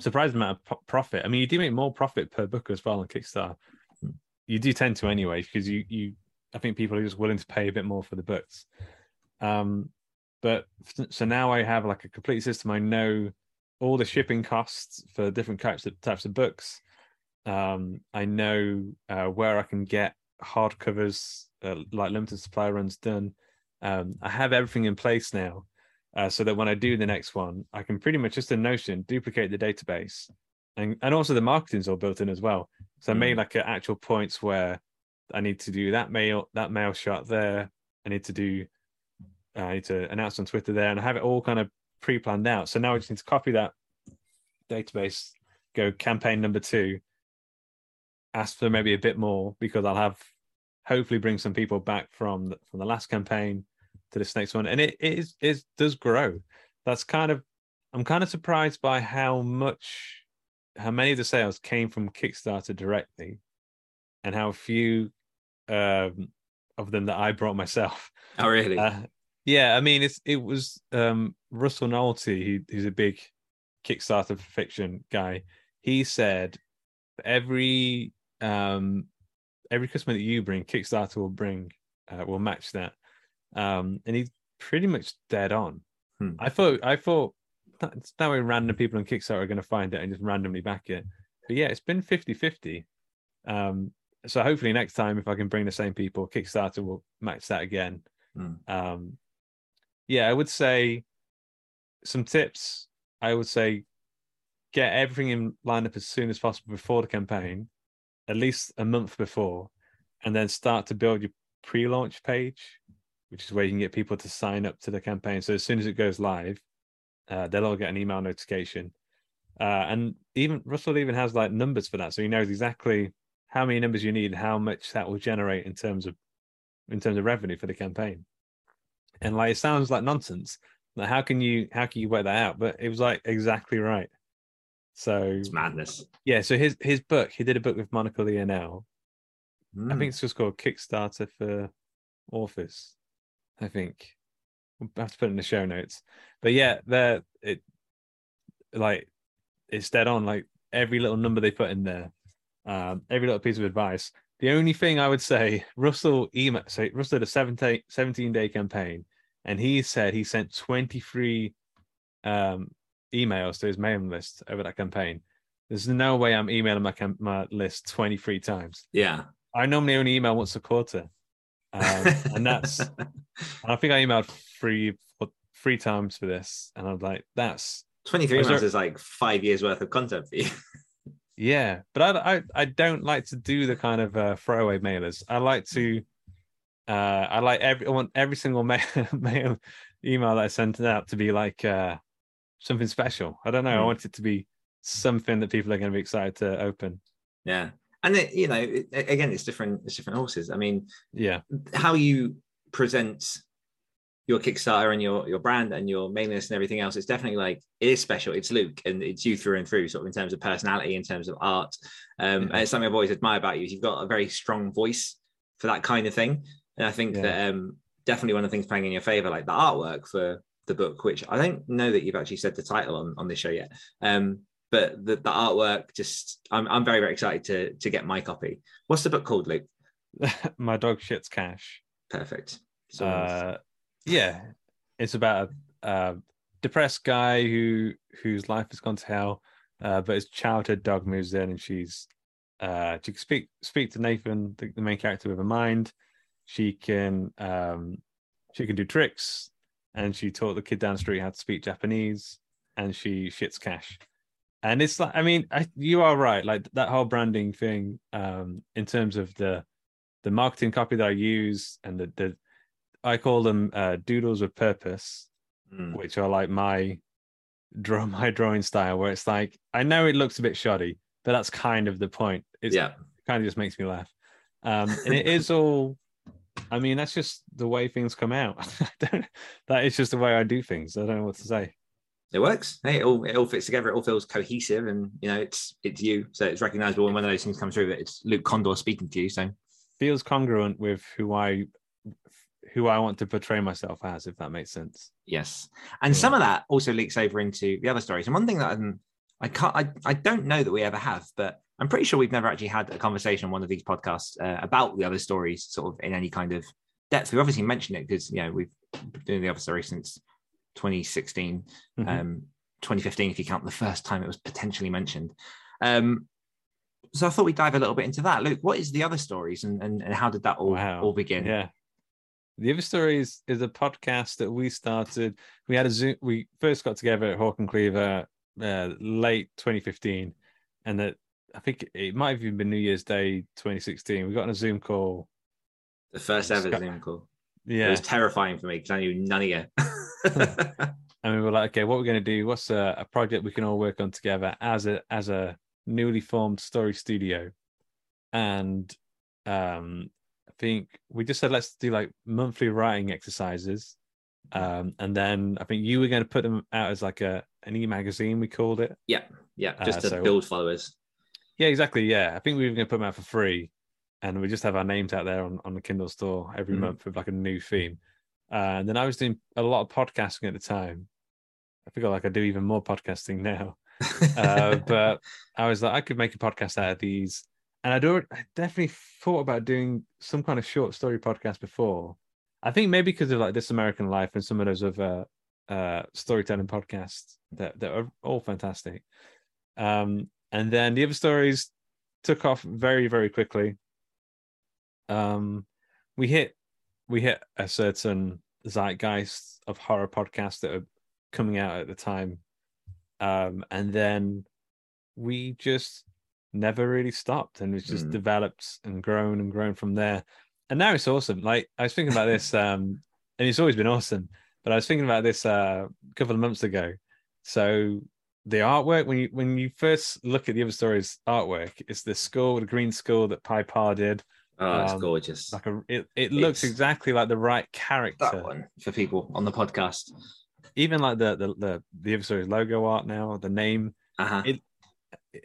a surprising amount of pro- profit. I mean you do make more profit per book as well on kickstarter you do tend to anyway because you you i think people are just willing to pay a bit more for the books um but so now i have like a complete system i know all the shipping costs for different types of types of books. Um, I know uh, where I can get hardcovers, uh, like limited supply runs done. Um, I have everything in place now, uh, so that when I do the next one, I can pretty much just in Notion duplicate the database, and and also the marketing's all built in as well. So I made like a actual points where I need to do that mail that mail shot there. I need to do uh, I need to announce on Twitter there, and I have it all kind of pre-planned out. So now I just need to copy that database, go campaign number two, ask for maybe a bit more because I'll have hopefully bring some people back from the, from the last campaign to this next one, and it it is it does grow. That's kind of I'm kind of surprised by how much how many of the sales came from Kickstarter directly, and how few um, of them that I brought myself. <laughs> Oh, really? Uh, yeah, I mean, it's it was um, Russell Nohelty, he, who's a big Kickstarter fiction guy. He said every um, every customer that you bring, Kickstarter will bring uh, will match that, um, and he's pretty much dead on. Hmm. I thought I thought that, that way random people on Kickstarter are going to find it and just randomly back it, but yeah, it's been 50-50. Um, so hopefully next time, if I can bring the same people, Kickstarter will match that again. Hmm. Um, yeah, I would say some tips. I would say get everything in line up as soon as possible before the campaign, at least a month before, and then start to build your pre-launch page, which is where you can get people to sign up to the campaign. So as soon as it goes live, uh, they'll all get an email notification. Uh, and even Russell even has like numbers for that, so he knows exactly how many numbers you need, and how much that will generate in terms of in terms of revenue for the campaign. and like it sounds like nonsense. Like how can you how can you work that out? But it was like exactly right. So It's madness. yeah, so his his book, he did a book with Monica Leonelle. I Mm. think it's just called Kickstarter for Authors. I think we'll have to put it in the show notes. But yeah, they're it like it's dead on. Like every little number they put in there, um, every little piece of advice. The only thing I would say, Russell email so Russell did a 17, 17 day campaign, and he said he sent 23 um emails to his mailing list over that campaign. There's no way I'm emailing my my list 23 times. yeah. I normally only email once a quarter, um, and that's <laughs> and I think I emailed three three times for this, and I'm like, that's 23 Was months is like five years worth of content for you. <laughs> yeah. But I I, I don't like to do the kind of uh, throwaway mailers. I like to uh, I like every I want every single <laughs> mail, mail email that I send out to be like uh, something special. I don't know. I Hmm. want it to be something that people are going to be excited to open. yeah. And it, you know, it, again, it's different. It's different horses. I mean, Yeah, how you present your Kickstarter and your your brand and your mailing list and everything else, it's definitely like it is special. It's Luke and it's you through and through, sort of in terms of personality, in terms of art. Um, Yeah. And it's something I've always admired about you. is You've got a very strong voice for that kind of thing, and I think Yeah. that um, definitely one of the things playing in your favor, like the artwork for the book, which I don't know that you've actually said the title on on this show yet. Um, but the, the artwork, just I'm I'm very very excited to to get my copy. What's the book called, Luke? <laughs> my dog shits cash. Perfect. So uh, yeah, it's about a, a depressed guy who whose life has gone to hell, uh, but his childhood dog moves in, and she's uh, she can speak speak to Nathan, the, the main character, with her mind. She can um, she can do tricks, and she taught the kid down the street how to speak Japanese, and she shits cash. And it's like, I mean, I, you are right. Like that whole branding thing, um, in terms of the the marketing copy that I use and the, the I call them uh, doodles with purpose, mm, which are like my draw <laughs> my drawing style, where it's like I know it looks a bit shoddy, but that's kind of the point. It's, yeah. It kind of just makes me laugh, um, and it <laughs> is all. I mean, that's just the way things come out. <laughs> I don't, that is just the way I do things. I don't know what to say. It works. Hey, it all it all fits together. It all feels cohesive, and you know, it's it's you, so it's recognizable And when one of those things comes through. That it's Luke Kondor speaking to you. So Feels congruent with who I who I want to portray myself as, if that makes sense. yes, and Yeah. some of that also leaks over into the other stories. And one thing that I'm, I can't, I, I don't know that we ever have, but I'm pretty sure we've never actually had a conversation on one of these podcasts uh, about the other stories, sort of in any kind of depth. We've obviously mentioned it because you know we've been doing the other story since 2016. Mhm. um, 2015 if you count the first time it was potentially mentioned. Um, so I thought we'd dive a little bit into that. Luke, what is the other stories and, and, and how did that all, Wow. all begin? Yeah. The other story is, a podcast that we started. We had a Zoom. We first got together at Hawk and Cleaver uh, late 2015, and that I think it might have even been New Year's Day 2016. We got on a Zoom call. The first ever Zoom call. Yeah. It was terrifying for me because I knew none of you. <laughs> <laughs> and we were like, okay, what we're going to do? What's a, a project we can all work on together as a as a newly formed story studio? And um, I think we just said let's do like monthly writing exercises. Um, and then I think you were going to put them out as like a an e magazine. We called it. yeah, yeah, just Uh, to so- build followers. Yeah, exactly. Yeah, I think we were going to put them out for free, and we just have our names out there on, on the Kindle store every Mhm. month with like a new theme. Uh, and then I was doing a lot of podcasting at the time. I feel like I do even more podcasting now. <laughs> Uh, but I was like, I could make a podcast out of these, and I'd already, I definitely thought about doing some kind of short story podcast before. I think maybe because of like This American Life and some of those other uh, storytelling podcasts that that are all fantastic. Um, and then the other stories took off very very quickly. Um, we hit we hit a certain zeitgeist of horror podcasts that are coming out at the time. Um and then we just never really stopped and it's just Mm. developed and grown and grown from there. And now it's awesome. Like i was thinking about this <laughs> um and it's always been awesome but i was thinking about this uh, a couple of months ago. So the artwork when you when you first look at the other stories artwork it's the skull the green skull that pi par did Oh, it's Um, gorgeous. Like a, it, it looks It's- exactly like the right character. That one for people on the podcast. Even like the the the the episode's logo art now, the name. Uh-huh. It-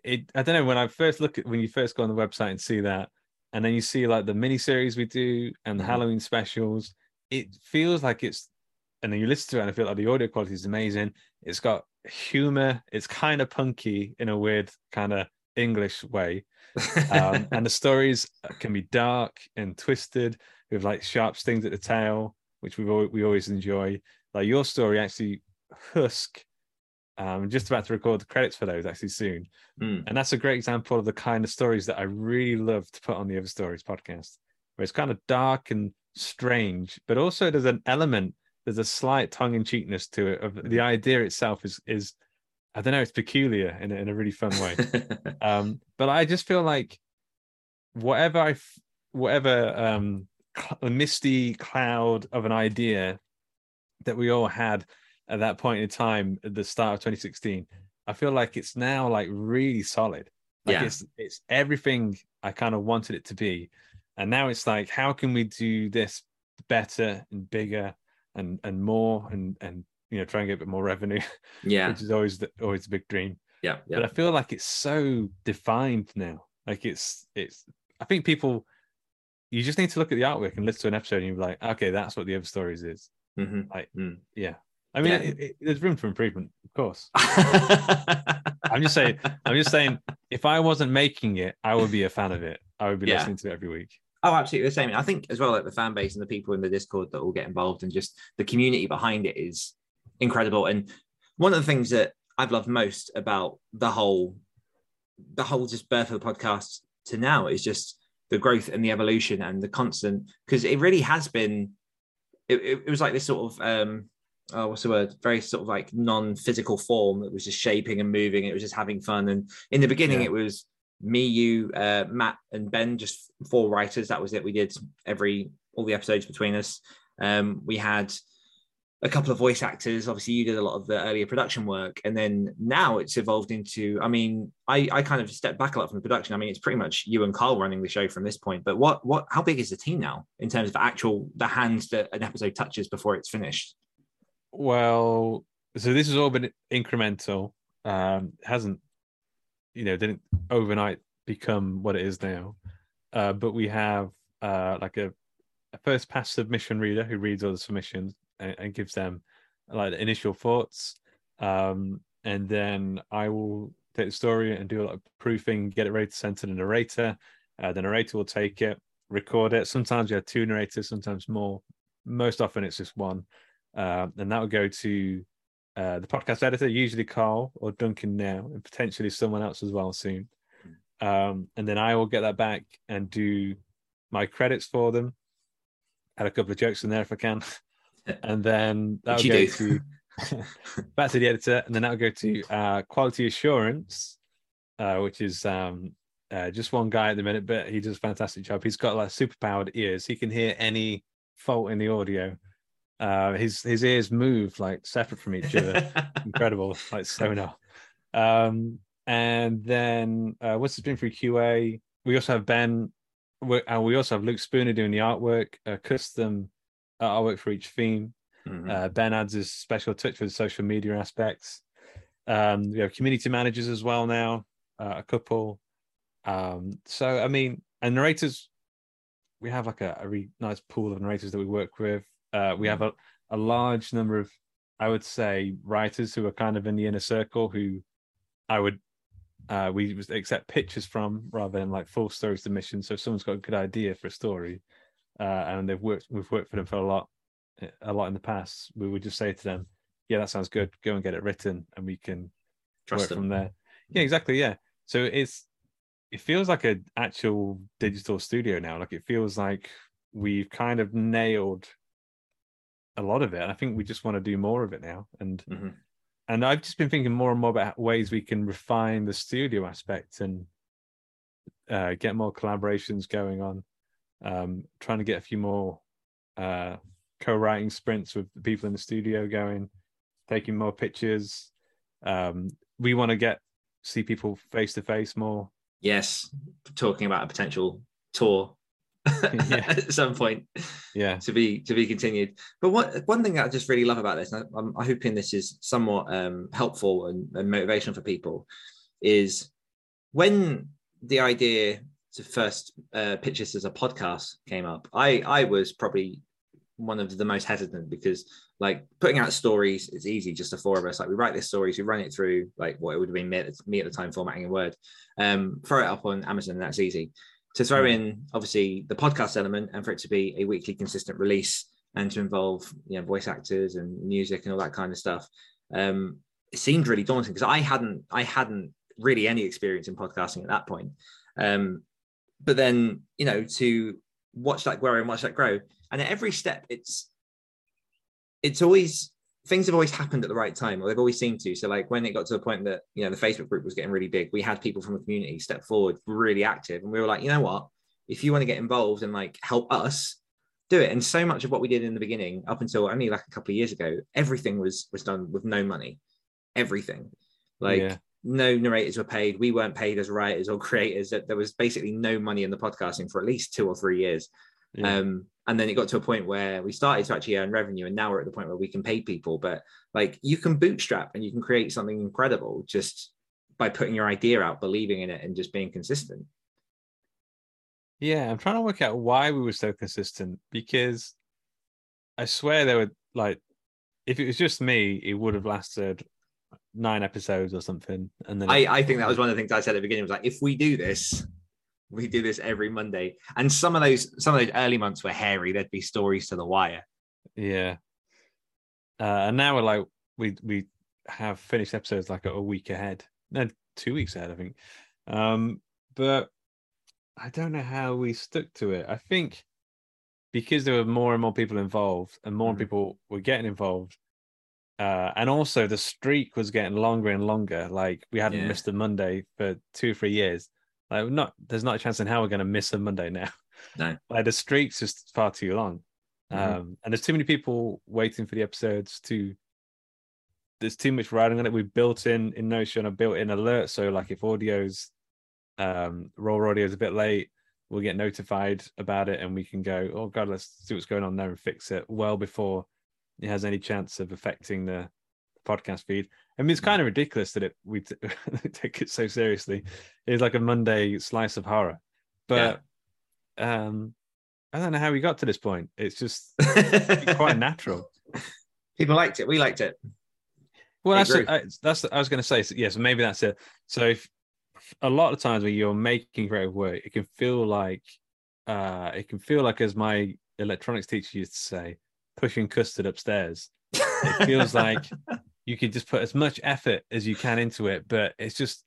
It I don't know when I first look at when you first go on the website and see that, and then you see like the mini series we do and the Mhm. Halloween specials. It feels like it's, and then you listen to it and I feel like the audio quality is amazing. It's got humor. It's kind of punky in a weird kind of English way. Um, and the stories can be dark and twisted with like sharp stings at the tail, which we we always enjoy. Like your story, actually, Husk. Um, just about to record the credits for those actually soon, Mm. and that's a great example of the kind of stories that I really love to put on the Other Stories podcast, where it's kind of dark and strange, but also there's an element, there's a slight tongue in cheekness to it. Of the idea itself is is, I don't know, it's peculiar in a, in a really fun way. <laughs> Um, but I just feel like whatever I, whatever um, cl- a misty cloud of an idea that we all had at that point in time at the start of 2016, I feel like it's now like really solid. Like Yeah. it's it's everything I kind of wanted it to be, and now it's like, how can we do this better and bigger and and more and and you know try and get a bit more revenue, <laughs> yeah. which is always the, always the big dream Yeah. but I feel like it's so defined now. Like it's it's. I think people, you just need to look at the artwork and listen to an episode, and you're like, okay, that's what the other stories is. Mhm. Like, Mm. yeah. I mean, Yeah. it, it, there's room for improvement, of course. <laughs> I'm just saying- I'm just saying, if I wasn't making it, I would be a fan of it. I would be Yeah. listening to it every week. Oh, absolutely the same. I think as well, like the fan base and the people in the Discord that all get involved and just the community behind it is incredible. And one of the things that I've loved most about the whole, the whole just birth of the podcast to now is just the growth and the evolution and the constant because it really has been. It, it, it was like this sort of um, oh, what's the word? Very sort of like non-physical form that was just shaping and moving. It was just having fun. And in the beginning, Yeah. it was me, you, uh, Matt, and Ben, just four writers. That was it. We did every all the episodes between us. Um, we had a couple of voice actors. Obviously, you did a lot of the earlier production work, and then now it's evolved into. I mean, I I kind of stepped back a lot from the production. I mean, it's pretty much you and Carl running the show from this point. But what what how big is the team now in terms of actual the hands that an episode touches before it's finished? Well, so this has all been incremental. Um, hasn't, you know, didn't overnight become what it is now. Uh, but we have uh, like a, a first pass submission reader who reads all the submissions and, and gives them like the initial thoughts. Um, and then I will take the story and do a lot of proofing, get it ready to send to the narrator. Uh, the narrator will take it, record it. Sometimes you have two narrators, sometimes more. Most often it's just one. Uh, and that will go to uh, the podcast editor, usually Carl or Duncan now, and potentially someone else as well soon. Um, and then I will get that back and do my credits for them. Add a couple of jokes in there if I can, <laughs> and then that Which will go do. to <laughs> back to the editor, and then that will go to uh, quality assurance, uh, which is um, uh, just one guy at the minute, but he does a fantastic job. He's got like superpowered ears; he can hear any fault in the audio. Uh, his his ears move like separate from each other <laughs> incredible, like sonar. Um, and then uh, what's it been through QA? We also have Ben, we- and we also have Luke Spooner doing the artwork, uh, custom artwork for each theme. Mhm. Uh, ben adds his special touch for the social media aspects. Um, we have community managers as well now, uh, a couple. Um, so I mean, and narrators, we have like a, a really nice pool of narrators that we work with. Uh, we have a, a large number of, I would say, writers who are kind of in the inner circle who I would uh, we accept pictures from rather than like full story submissions. So if someone's got a good idea for a story, uh, and they've worked, we've worked for them for a lot, a lot in the past. We would just say to them, "Yeah, that sounds good. Go and get it written, and we can Trust work them. from there." Yeah, exactly. Yeah. So it's it feels like an actual digital studio now. Like it feels like we've kind of nailed a lot of it. I think we just want to do more of it now, and Mhm. and I've just been thinking more and more about ways we can refine the studio aspect and uh, get more collaborations going on. Um, trying to get a few more uh, co-writing sprints with the people in the studio going, taking more pictures. Um, we want to get see people face to face more. Yes, talking about a potential tour <laughs> Yeah. <laughs> at some point Yeah. to be to be continued. But what one thing that I just really love about this, and I- I'm, I'm hoping this is somewhat um, helpful and, and motivational for people, is when the idea to first uh, pitch this as a podcast came up. I I was probably one of the most hesitant because like putting out stories is easy just the four of us like we write this stories we run it through like what it would have been me at, me at the time formatting in word. Um throw it up on amazon and that's easy. To throw in obviously the podcast element and for it to be a weekly consistent release and to involve you know voice actors and music and all that kind of stuff um it seemed really daunting because i hadn't i hadn't really any experience in podcasting at that point. Um but then you know to watch that grow and watch that grow. And at every step it's it's always things have always happened at the right time or they've always seemed to. So like when it got to the point that you know the facebook group was getting really big we had people from the community step forward really active. And we were like you know what? If you want to get involved and like help us do it. And so much of what we did in the beginning up until only like a couple of years ago everything was was done with no money. Everything. Like Yeah. No narrators were paid we weren't paid as writers or <laughs> creators that there was basically no money in the podcasting for at least two or three years Yeah. um, and then it got to a point where we started to actually earn revenue, and now we're at the point where we can pay people. But like you can bootstrap and you can create something incredible just by putting your idea out, believing in it, and just being consistent. Yeah, I'm trying to work out why we were so consistent because I swear there were like, if it was just me, it would have lasted nine episodes or something. And then I, I think that was one of the things I said at the beginning was like, if we do this, we do this every Monday. And some of those some of those early months were hairy. There'd be stories to the wire. yeah. Uh, and now we're like, we we have finished episodes like a week ahead, no, two weeks ahead, I think. Um, but I don't know how we stuck to it. I think because there were more and more people involved, and more Mhm. people were getting involved, uh, and also the streak was getting longer and longer. Like we hadn't Yeah. missed a Monday for two or three years. Like not, there's not a chance in how we're going to miss a Monday now. <laughs> No. like the streak's just far too long, Mhm. um, and there's too many people waiting for the episodes to. There's too much writing on it. We built in in Notion a built-in alert, so like if audio's um raw audio is a bit late we'll get notified about it and we can go oh god let's see what's going on there and fix it well before it has any chance of affecting the podcast feed i mean it's kind of ridiculous that it we t- <laughs> take it so seriously it's like a monday slice of horror but um i don't know how we got to this point it's just <laughs> quite natural People liked it. We liked it. Well, that's. I, that's I was going to say. So, yes, maybe that's it. So, if a lot of times when you're making creative work, it can feel like uh, it can feel like, as my electronics teacher used to say, pushing custard upstairs. It feels like <laughs> you could just put as much effort as you can into it, but it's just.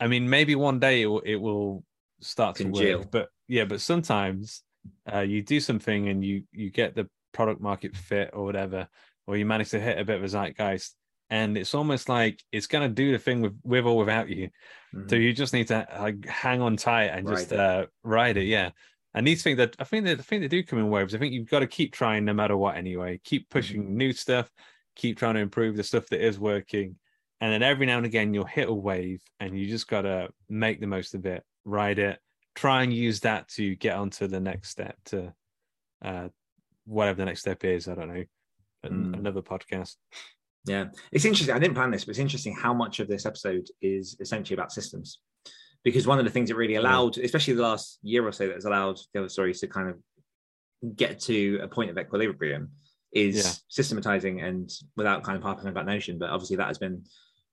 I mean, maybe one day it will, it will start to Congeal. work, but yeah, but sometimes uh, you do something and you you get the product market fit or whatever, or you manage to hit a bit of a zeitgeist, and it's almost like it's going to do the thing with with or without you. So Mhm. you just need to like hang on tight and just it. uh, ride it, yeah. And these things that I think that I think they do come in waves. I think you've got to keep trying no matter what. Anyway, keep pushing new stuff, keep trying to improve the stuff that is working, and then every now and again you'll hit a wave, and you just got to make the most of it, ride it, try and use that to get onto the next step to uh, whatever the next step is. I don't know, Mm. another podcast. Yeah, it's interesting. I didn't plan this, but it's interesting how much of this episode is essentially about systems. Because one of the things it really allowed, especially the last year or so, that has allowed the other stories to kind of get to a point of equilibrium is Yeah. systematizing and without kind of harping about Notion, but obviously that has been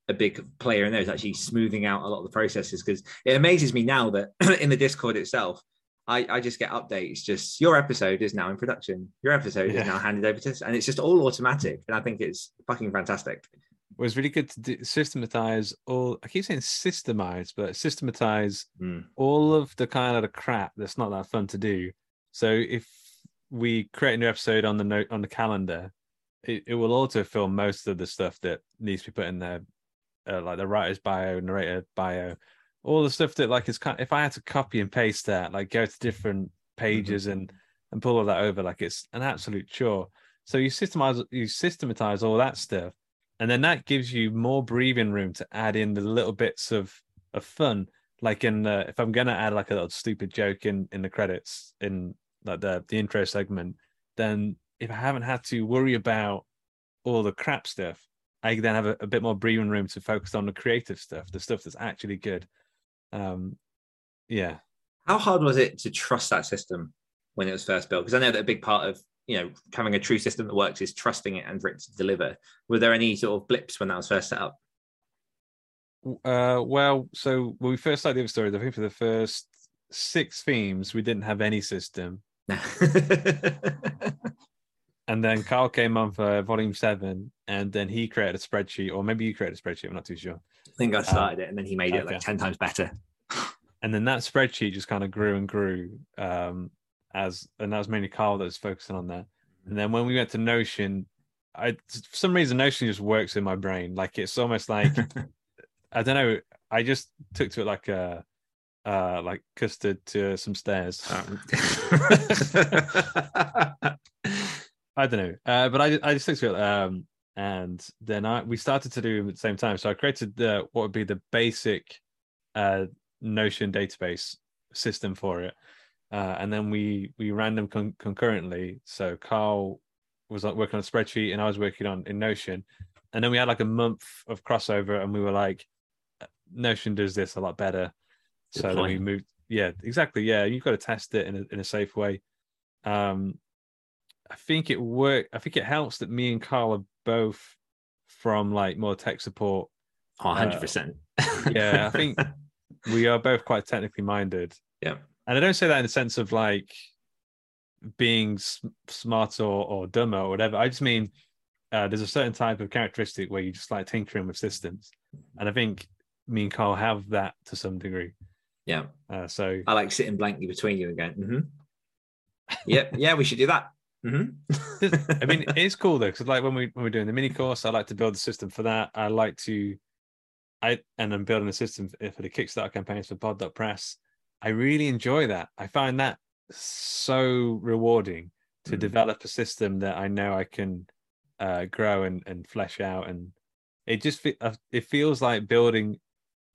a big player in there is actually smoothing out a lot of the processes because it amazes me now that <clears throat> in the Discord itself, I, I just get updates. Just your episode is now in production. Your episode Yeah. is now handed over to us, and it's just all automatic. And I think it's fucking fantastic. Was really good to do, systematize all. I keep saying systemize, but systematize Mm. all of the kind of the crap that's not that fun to do. So if we create a new episode on the note on the calendar, it, it will autofill most of the stuff that needs to be put in there, uh, like the writer's bio, narrator bio, all the stuff that like is kind. If I had to copy and paste that, like go to different pages and and pull all that over, like it's an absolute chore. So you systemize you systematize all that stuff, and then that gives you more breathing room to add in the little bits of of fun like in uh, if I'm gonna add like a little stupid joke in in the credits in like the the intro segment, then if I haven't had to worry about all the crap stuff, I then have a, a bit more breathing room to focus on the creative stuff, the stuff that's actually good. Um, yeah. How hard was it to trust that system when it was first built? Because I know that a big part of you know having a true system that works is trusting it and for it to deliver. Were there any sort of blips when that was first set up? Uh, well, so when we first started the other stories, I think for the first six themes, we didn't have any system. <laughs> And then Carl came on for volume seven, and then he created a spreadsheet, or maybe you created a spreadsheet. I'm not too sure. I think I started it, and then he made it like ten times better. And then that spreadsheet just kind of grew and grew um, as, and that was mainly Carl that was focusing on that. And then when we went to Notion, I for some reason Notion just works in my brain. Like it's almost like <laughs> I don't know. I just took to it like a uh like custard to some stairs. <laughs> I don't know, uh, but I I just took to it, um, and then I we started to do them at the same time. So I created the what would be the basic uh, Notion database system for it, uh, and then we we ran them con- concurrently. So Carl was like, working on a spreadsheet, and I was working on in Notion, and then we had like a month of crossover, and we were like, Notion does this a lot better. Good so we moved. Yeah, exactly. Yeah, you've got to test it in a, in a safe way. Um, I think it worked. I think it helps that me and Carl are both from like more tech support. Oh, 100%. Yeah, I think <laughs> we are both quite technically minded. Yeah. And I don't say that in the sense of like being s- smarter or, or dumber or whatever. I just mean uh, there's a certain type of characteristic where you just like tinkering with systems. And I think me and Carl have that to some degree. yeah. Uh, so I like sitting blankly between you again. hmm Yep. Yeah, we should do that. hmm I mean, it's cool though, because like when we when we're doing the mini course, I like to build the system for that. I like to, I and I'm building a system for, the Kickstarter campaigns for Bod.press. I really enjoy that. I find that so rewarding to Mm. develop a system that I know I can uh, grow and and flesh out, and it just uh, it feels like building.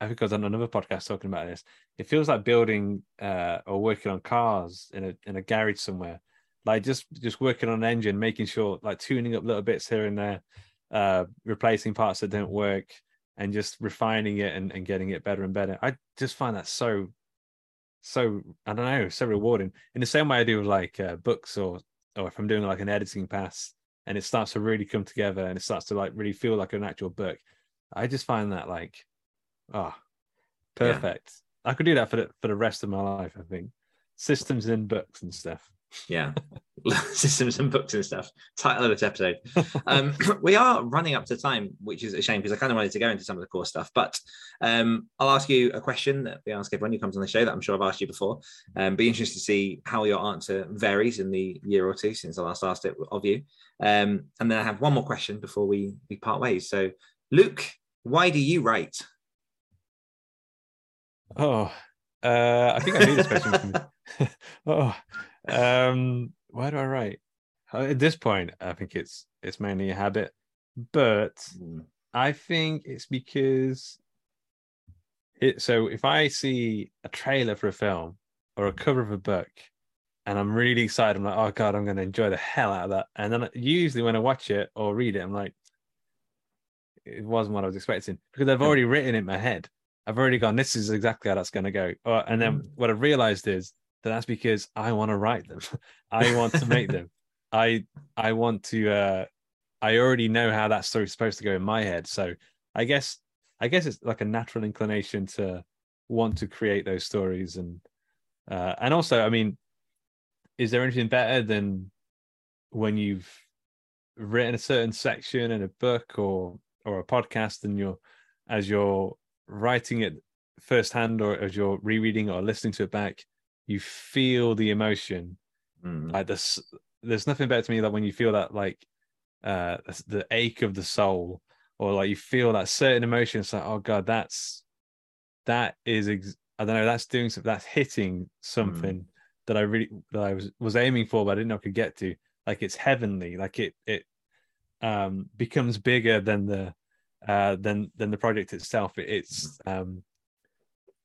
I think I was on another podcast talking about this. It feels like building uh, or working on cars in a in a garage somewhere like just just working on an engine, making sure like tuning up little bits here and there, uh, replacing parts that don't work, and just refining it and, and getting it better and better. I just find that so so I don't know, so rewarding. In the same way I do with like uh, books or or if I'm doing like an editing pass and it starts to really come together and it starts to like really feel like an actual book. I just find that like oh Yeah. perfect. I could do that for the for the rest of my life, I think. Systems in books and stuff. Yeah. <laughs> Systems and books and stuff. Title of this episode. Um, <clears throat> we are running up to time, which is a shame because I kind of wanted to go into some of the core stuff. But um, I'll ask you a question that we ask everyone who comes on the show that I'm sure I've asked you before. Um, be interested to see how your answer varies in the year or two since I last asked it of you. Um, and then I have one more question before we, we part ways. So, Luke, why do you write? Oh, uh, I think I knew this question. <laughs> oh, um, why do I write? Uh, At this point, I think it's it's mainly a habit, but I think it's because it. So if I see a trailer for a film or a cover of a book, and I'm really excited, I'm like, oh god, I'm going to enjoy the hell out of that. And then usually when I watch it or read it, I'm like, it wasn't what I was expecting because I've already written it in my head. I've already gone, this is exactly how that's going to go. Or, and then Mm. what I've realized is that that's because I want to write them. <laughs> I want to make them. <laughs> I I want to. uh I already know how that story's supposed to go in my head. So I guess I guess it's like a natural inclination to want to create those stories and uh and also I mean, is there anything better than when you've written a certain section in a book or or a podcast and you're as you're writing it firsthand or as you're rereading or listening to it back, you feel the emotion Mm. like this there's nothing better to me than when you feel that like uh the ache of the soul or like you feel that certain emotion it's like oh god that's that is ex- i don't know that's doing something that's hitting something that i really that i was was aiming for but i didn't know i could get to like it's heavenly like it it um becomes bigger than the uh than than the project itself it, it's um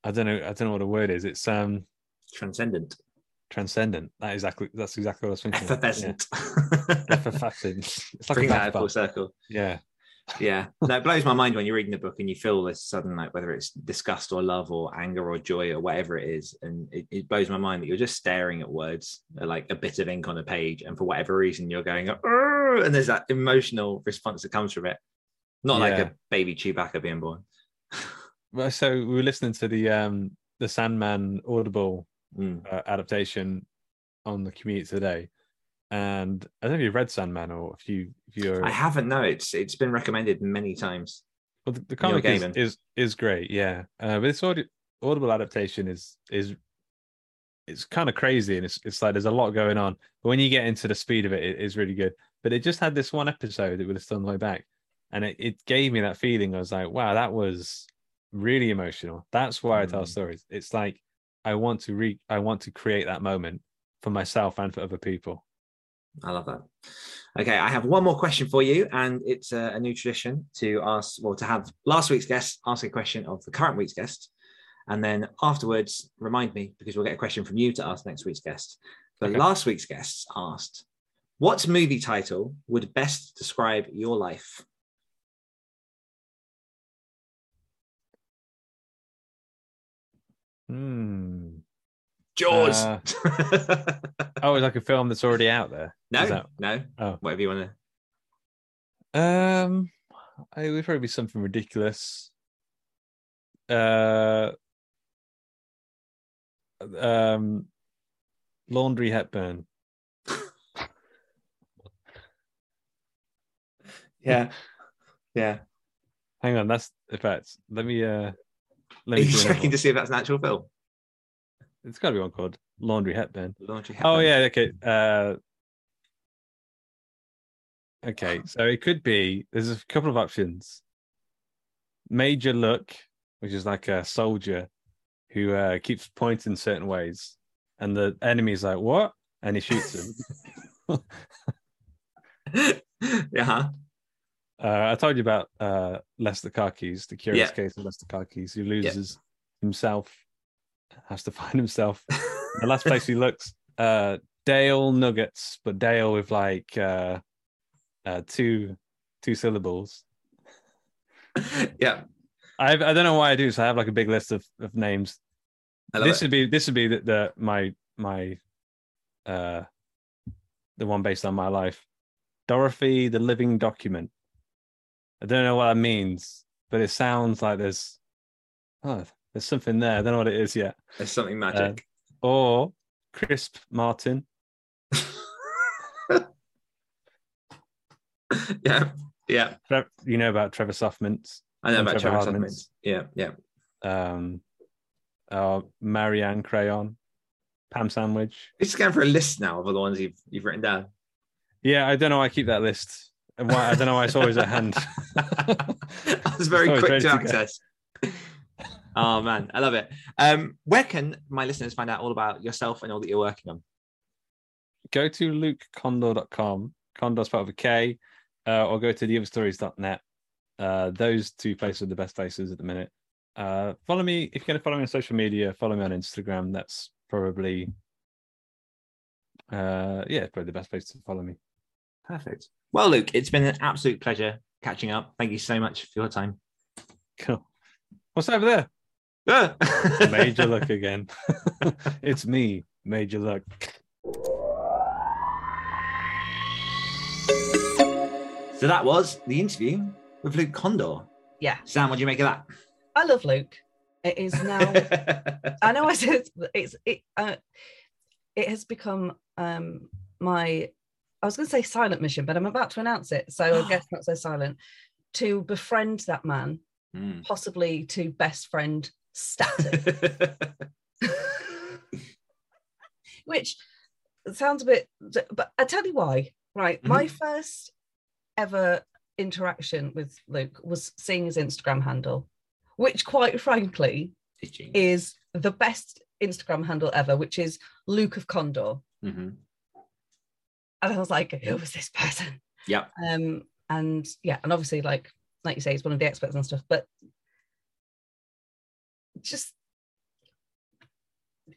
I don't know. I don't know what the word is. It's um Transcendent. transcendent. That exactly. That's exactly what I was thinking. Effervescent. Yeah. Effervescent. <laughs> It's like Bring a that full circle. Yeah. Yeah. No, it blows my mind when you're reading the book and you feel this sudden, like whether it's disgust or love or anger or joy or whatever it is. And it, it blows my mind that you're just staring at words, like a bit of ink on a page. And for whatever reason, you're going, "Arr!" and there's that emotional response that comes from it. Not like a baby Chewbacca being born. <laughs> Well, so we were listening to the um the Sandman Audible Mm. uh, adaptation on the commute today, and I don't know if you've read Sandman or if you if you're I haven't, no. It's It's been recommended many times. well, the, the comic is, is is great, yeah. Uh, but this audi- Audible adaptation is is it's kind of crazy and it's it's like there's a lot going on. But when you get into the speed of it, it is really good. But it just had this one episode that would have still on the way back, and it, it gave me that feeling. I was like, wow, that was really emotional. That's why I tell Mm. stories. It's like I want to re I want to create that moment for myself and for other people. I love that. Okay, I have one more question for you, and it's a, a new tradition to ask, well, to have last week's guest ask a question of the current week's guest, and then afterwards remind me because we'll get a question from you to ask next week's guest. But Okay. last week's guest asked, "What movie title would best describe your life?" Hmm. Jaws. Uh, <laughs> Oh, it's like a film that's already out there. no, that- no, Oh. whatever you want to. Um, it would probably be something ridiculous. Uh, um, laundry Hepburn. <laughs> Yeah, <laughs> yeah. Hang on, that's in fact. Let me uh, let me. you checking to see if that's an actual film? It's got to be one called Laundry Hepburn. Laundry Oh yeah, okay. Uh, okay, so it could be. There's a couple of options. Major Look, which is like a soldier who uh, keeps pointing certain ways, and the enemy's like, "What?" and he shoots him. <laughs> yeah. Uh, I told you about uh, Lester Karkis, the curious Yeah. case of Lester Karkis, who loses himself, has to <laughs> find himself. <laughs> the last place he looks, uh, Dale Nuggets, but Dale with like uh, uh, two two syllables. <laughs> yeah. I I don't know why I do. So I have like a big list of, of names. This it. would be this would be the, the my my uh the one based on my life. Dorothy, the living document. I don't know what that means, but it sounds like there's oh there's something there. I don't know what it is yet. There's something magic. Or Crisp Martin. <laughs> yeah. Yeah. You know about Trevor Softmint. I know about Trevor Trevor. Softmans. Yeah. Yeah. Um uh Marianne Crayon. Pam Sandwich. Just going for a list now of all the ones you've you've written down. Yeah, I don't know why I keep that list. Why I don't know why it's always at hand. <laughs> I was very quick to to access. <laughs> oh man, I love it. Um, where can my listeners find out all about yourself and all that you're working on? go to lukekondor.com, Kondor spelled with a K, uh, or go to theotherstories.net. Uh, those two places are the best places at the minute. Uh, follow me if you're going to follow me on social media. Follow me on Instagram. That's probably, uh, yeah, probably the best place to follow me. Perfect. Well, Luke, it's been an absolute pleasure catching up. Thank you so much for your time. Cool. What's over there? Ah. <laughs> Major Luck <laughs> again. <laughs> it's me, Major Luck. So that was the interview with Luke Kondor. Yeah. Sam, what do you make of that? I love Luke. It is now. I know I said it's, it's it. Uh, it has become um my. I was going to say silent mission, but I'm about to announce it, so I guess <gasps> not so silent. To befriend that man, Mm. possibly to best friend status, <laughs> <laughs> which sounds a bit. But I tell you why. Right, my first ever interaction with Luke was seeing his Instagram handle, which, quite frankly, is the best Instagram handle ever, which is Luke of Kondor. Mhm. And I was like, who was this person? Yeah. Um, and yeah, and obviously, like like you say, he's one of the experts and stuff, but just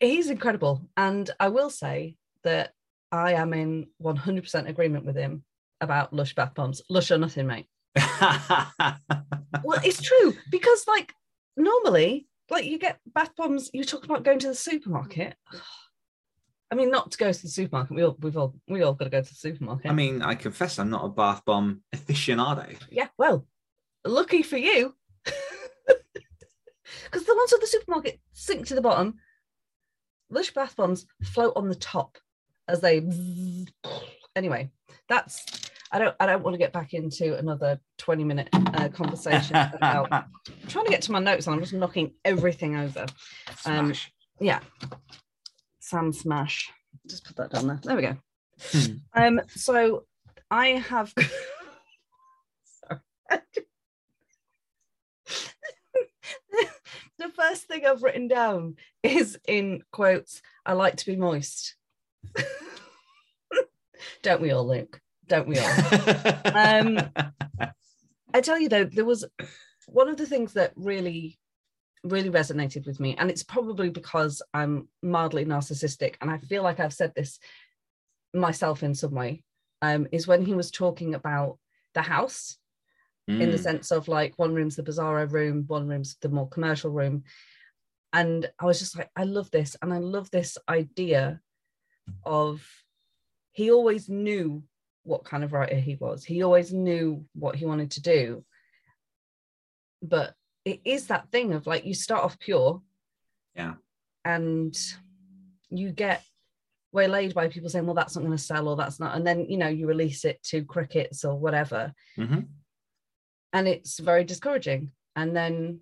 he's incredible. And I will say that I am in 100% agreement with him about Lush bath bombs. Lush or nothing, mate. <laughs> Well, it's true because, like, normally, like, you get bath bombs, you talk about going to the supermarket. <laughs> I mean, not to go to the supermarket. We all, we've all, we all got to go to the supermarket. I mean, I confess I'm not a bath bomb aficionado. yeah, well, lucky for you. <laughs> Because the ones at the supermarket sink to the bottom. Lush bath bombs float on the top as they. <laughs> Anyway, that's. I don't. I don't want to get back into another twenty minute uh, conversation <laughs> about. I'm trying to get to my notes and I'm just knocking everything over. Um. Yeah. Sam Smash. Just put that down there. There we go. Hmm. Um, so I have <laughs> <laughs> the first thing I've written down is in quotes, I like to be moist. <laughs> Don't we all, Luke? Don't we all? Um, I tell you though, there was one of the things that really, really resonated with me, and it's probably because I'm mildly narcissistic, and I feel like I've said this myself in some way, um, is when he was talking about the house in the Mm. sense of like one room's the bizarro room, one room's the more commercial room. And I was just like, I love this. And I love this idea of he always knew what kind of writer he was. He always knew what he wanted to do. But it is that thing of like you start off pure. Yeah. And you get waylaid by people saying, well, that's not going to sell or that's not. And then, you know, you release it to crickets or whatever Mhm. and it's very discouraging and then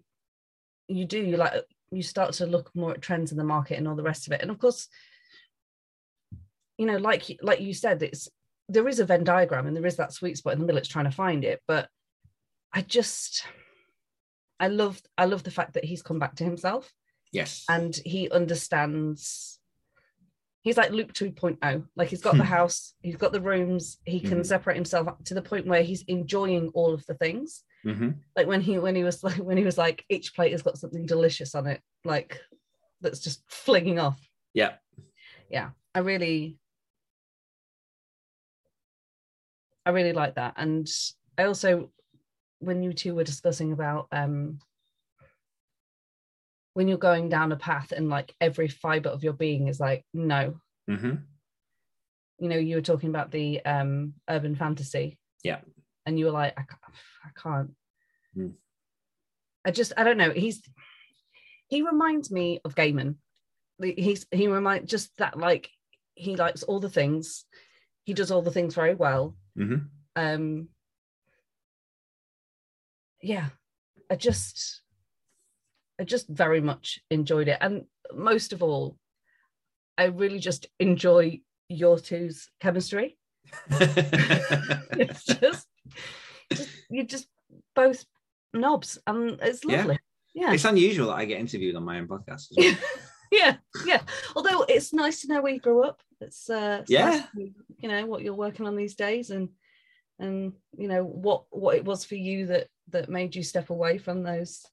you do you like you start to look more at trends in the market and all the rest of it and of course you know like like you said it's there is a venn diagram and there is that sweet spot in the middle it's trying to find it but i just i love i love the fact that he's come back to himself Yes. and he understands he's like luke 2.0 like he's got <laughs> the house he's got the rooms he can Mhm. separate himself to the point where he's enjoying all of the things Mhm. like when he when he was <laughs> like when he was like each plate has got something delicious on it like that's just flinging off Yeah. yeah i really i really like that and i also when you two were discussing about um when you're going down a path and like every fiber of your being is like no Mhm. you know you were talking about the um urban fantasy Yeah. and you were like i can't, I can't. Mm. i just i don't know he's he reminds me of gaiman he's he remind just that like he likes all the things he does all the things very well Mhm. um yeah i just i just very much enjoyed it and most of all i really just enjoy your two's chemistry <laughs> it's just, just you're just both knobs and it's Yeah. lovely yeah It's unusual that I get interviewed on my own podcast. As well. <laughs> yeah yeah although it's nice to know where you grew up it's uh it's Yeah. nice to, you know what you're working on these days and and you know what what it was for you that that made you step away from those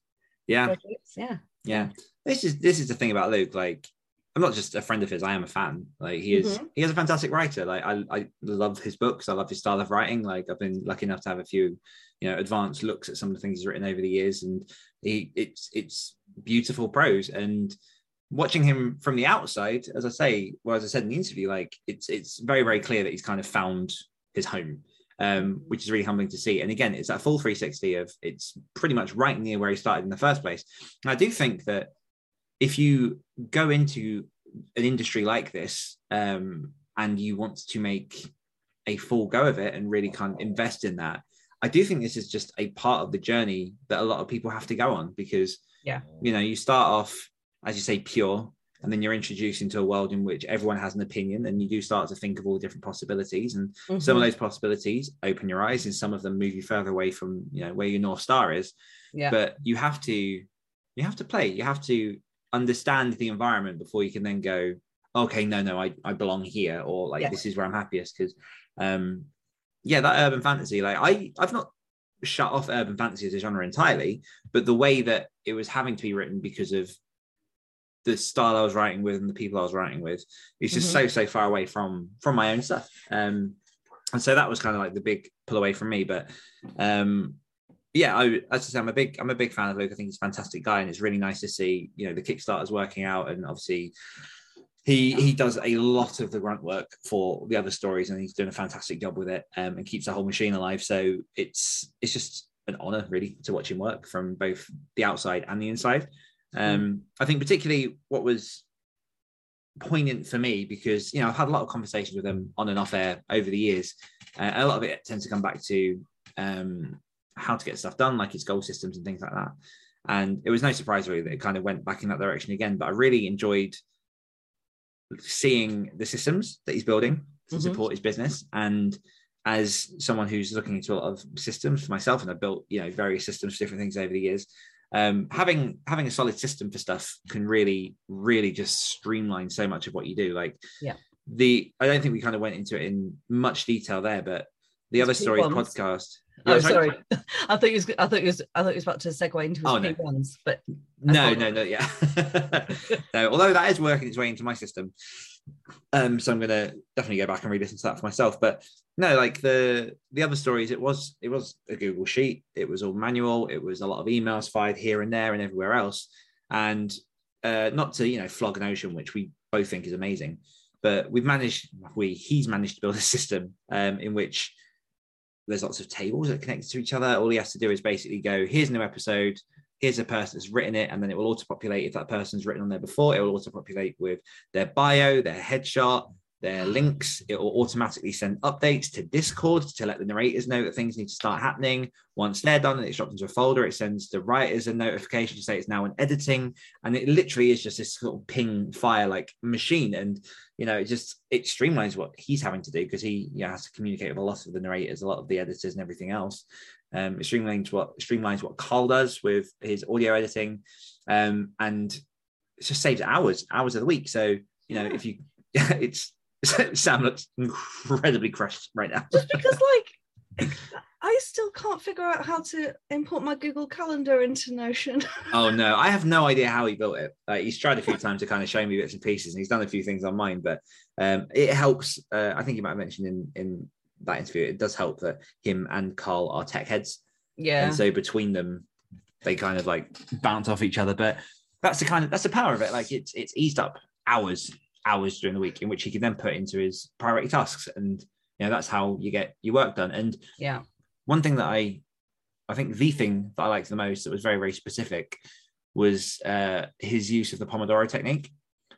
yeah. projects yeah Yeah. This is this is the thing about Luke. Like, I'm not just a friend of his. I am a fan. Like, he is mm-hmm. he is a fantastic writer. Like, I I love his books. I love his style of writing. Like, I've been lucky enough to have a few, you know, advanced looks at some of the things he's written over the years, and he it's it's beautiful prose. And watching him from the outside, as I say, well, as I said in the interview, like it's it's very very clear that he's kind of found his home. Um, which is really humbling to see. And again, it's that full 360 of it's pretty much right near where he started in the first place. And I do think that if you go into an industry like this um, and you want to make a full go of it and really kind of invest in that, I do think this is just a part of the journey that a lot of people have to go on because, Yeah. you know, you start off, as you say, pure, and then you're introduced into a world in which everyone has an opinion and you do start to think of all the different possibilities. And some of Mhm. those possibilities open your eyes and some of them move you further away from, you know, where your North Star is yeah but you have to you have to play you have to understand the environment before you can then go okay no no i, I belong here or like Yeah. this is where i'm happiest because um yeah that urban fantasy like i i've not shut off urban fantasy as a genre entirely but the way that it was having to be written because of the style I was writing with and the people I was writing with is just Mhm. so so far away from from my own stuff. Um, and so that was kind of like the big pull away from me. But um, yeah, I, as I say, I'm a big I'm a big fan of Luke. I think he's a fantastic guy, and it's really nice to see you know the Kickstarter's working out, and obviously he he does a lot of the grunt work for the other stories, and he's doing a fantastic job with it, um, and keeps the whole machine alive. So it's it's just an honor really to watch him work from both the outside and the inside. Um, I think particularly what was poignant for me because you know I've had a lot of conversations with him on and off air over the years. Uh, a lot of it tends to come back to um, how to get stuff done, like his goal systems and things like that. And it was no surprise really that it kind of went back in that direction again. But I really enjoyed seeing the systems that he's building to Mhm. support his business. And as someone who's looking into a lot of systems for myself, and I've built you know various systems for different things over the years, um, having having a solid system for stuff can really really just streamline so much of what you do. Like Yeah. the I don't think we kind of went into it in much detail there, but the It's other stories P1s. podcast. Oh, Yeah, sorry. <laughs> I thought you was. I thought you was. I thought you was about to segue into his Oh, no. P1s, but No, thought- no, no, yeah. <laughs> no, although that is working its way into my system. Um, so I'm gonna definitely go back and re-listen to that for myself. But no, like the the other stories, it was it was a Google sheet, it was all manual, it was a lot of emails fired here and there and everywhere else. And uh not to, you know, flog a Notion, which we both think is amazing, but we've managed we he's managed to build a system um in which there's lots of tables that are connected to each other. All he has to do is basically go, here's a new episode, here's a person that's written it, and then it will auto-populate if that person's written on there before, it will auto-populate with their bio, their headshot, their links. It will automatically send updates to Discord to let the narrators know that things need to start happening. Once they're done and it's dropped into a folder, it sends the writers a notification to say it's now in editing. And it literally is just this sort of ping fire like machine. And you know, it just it streamlines what he's having to do because he you know, has to communicate with a lot of the narrators, a lot of the editors, and everything else. Um, it streamlines what streamlines what Carl does with his audio editing, um, and it just saves hours, hours of the week. So you know, if you, <laughs> it's <laughs> Sam looks incredibly crushed right now. just because, like, I still can't figure out how to import my Google Calendar into Notion. <laughs> Oh no, I have no idea how he built it. Like, he's tried a few times to kind of show me bits and pieces, and he's done a few things on mine. But um, it helps. Uh, I think you might have mentioned in in that interview, it does help that him and Carl are tech heads, yeah, and so between them, they kind of like bounce off each other. But that's the kind of that's the power of it. Like it's it's eased up hours hours during the week in which he can then put into his priority tasks, and you know that's how you get your work done. And yeah, one thing that I, I think the thing that I liked the most that was very very specific was uh, his use of the Pomodoro technique.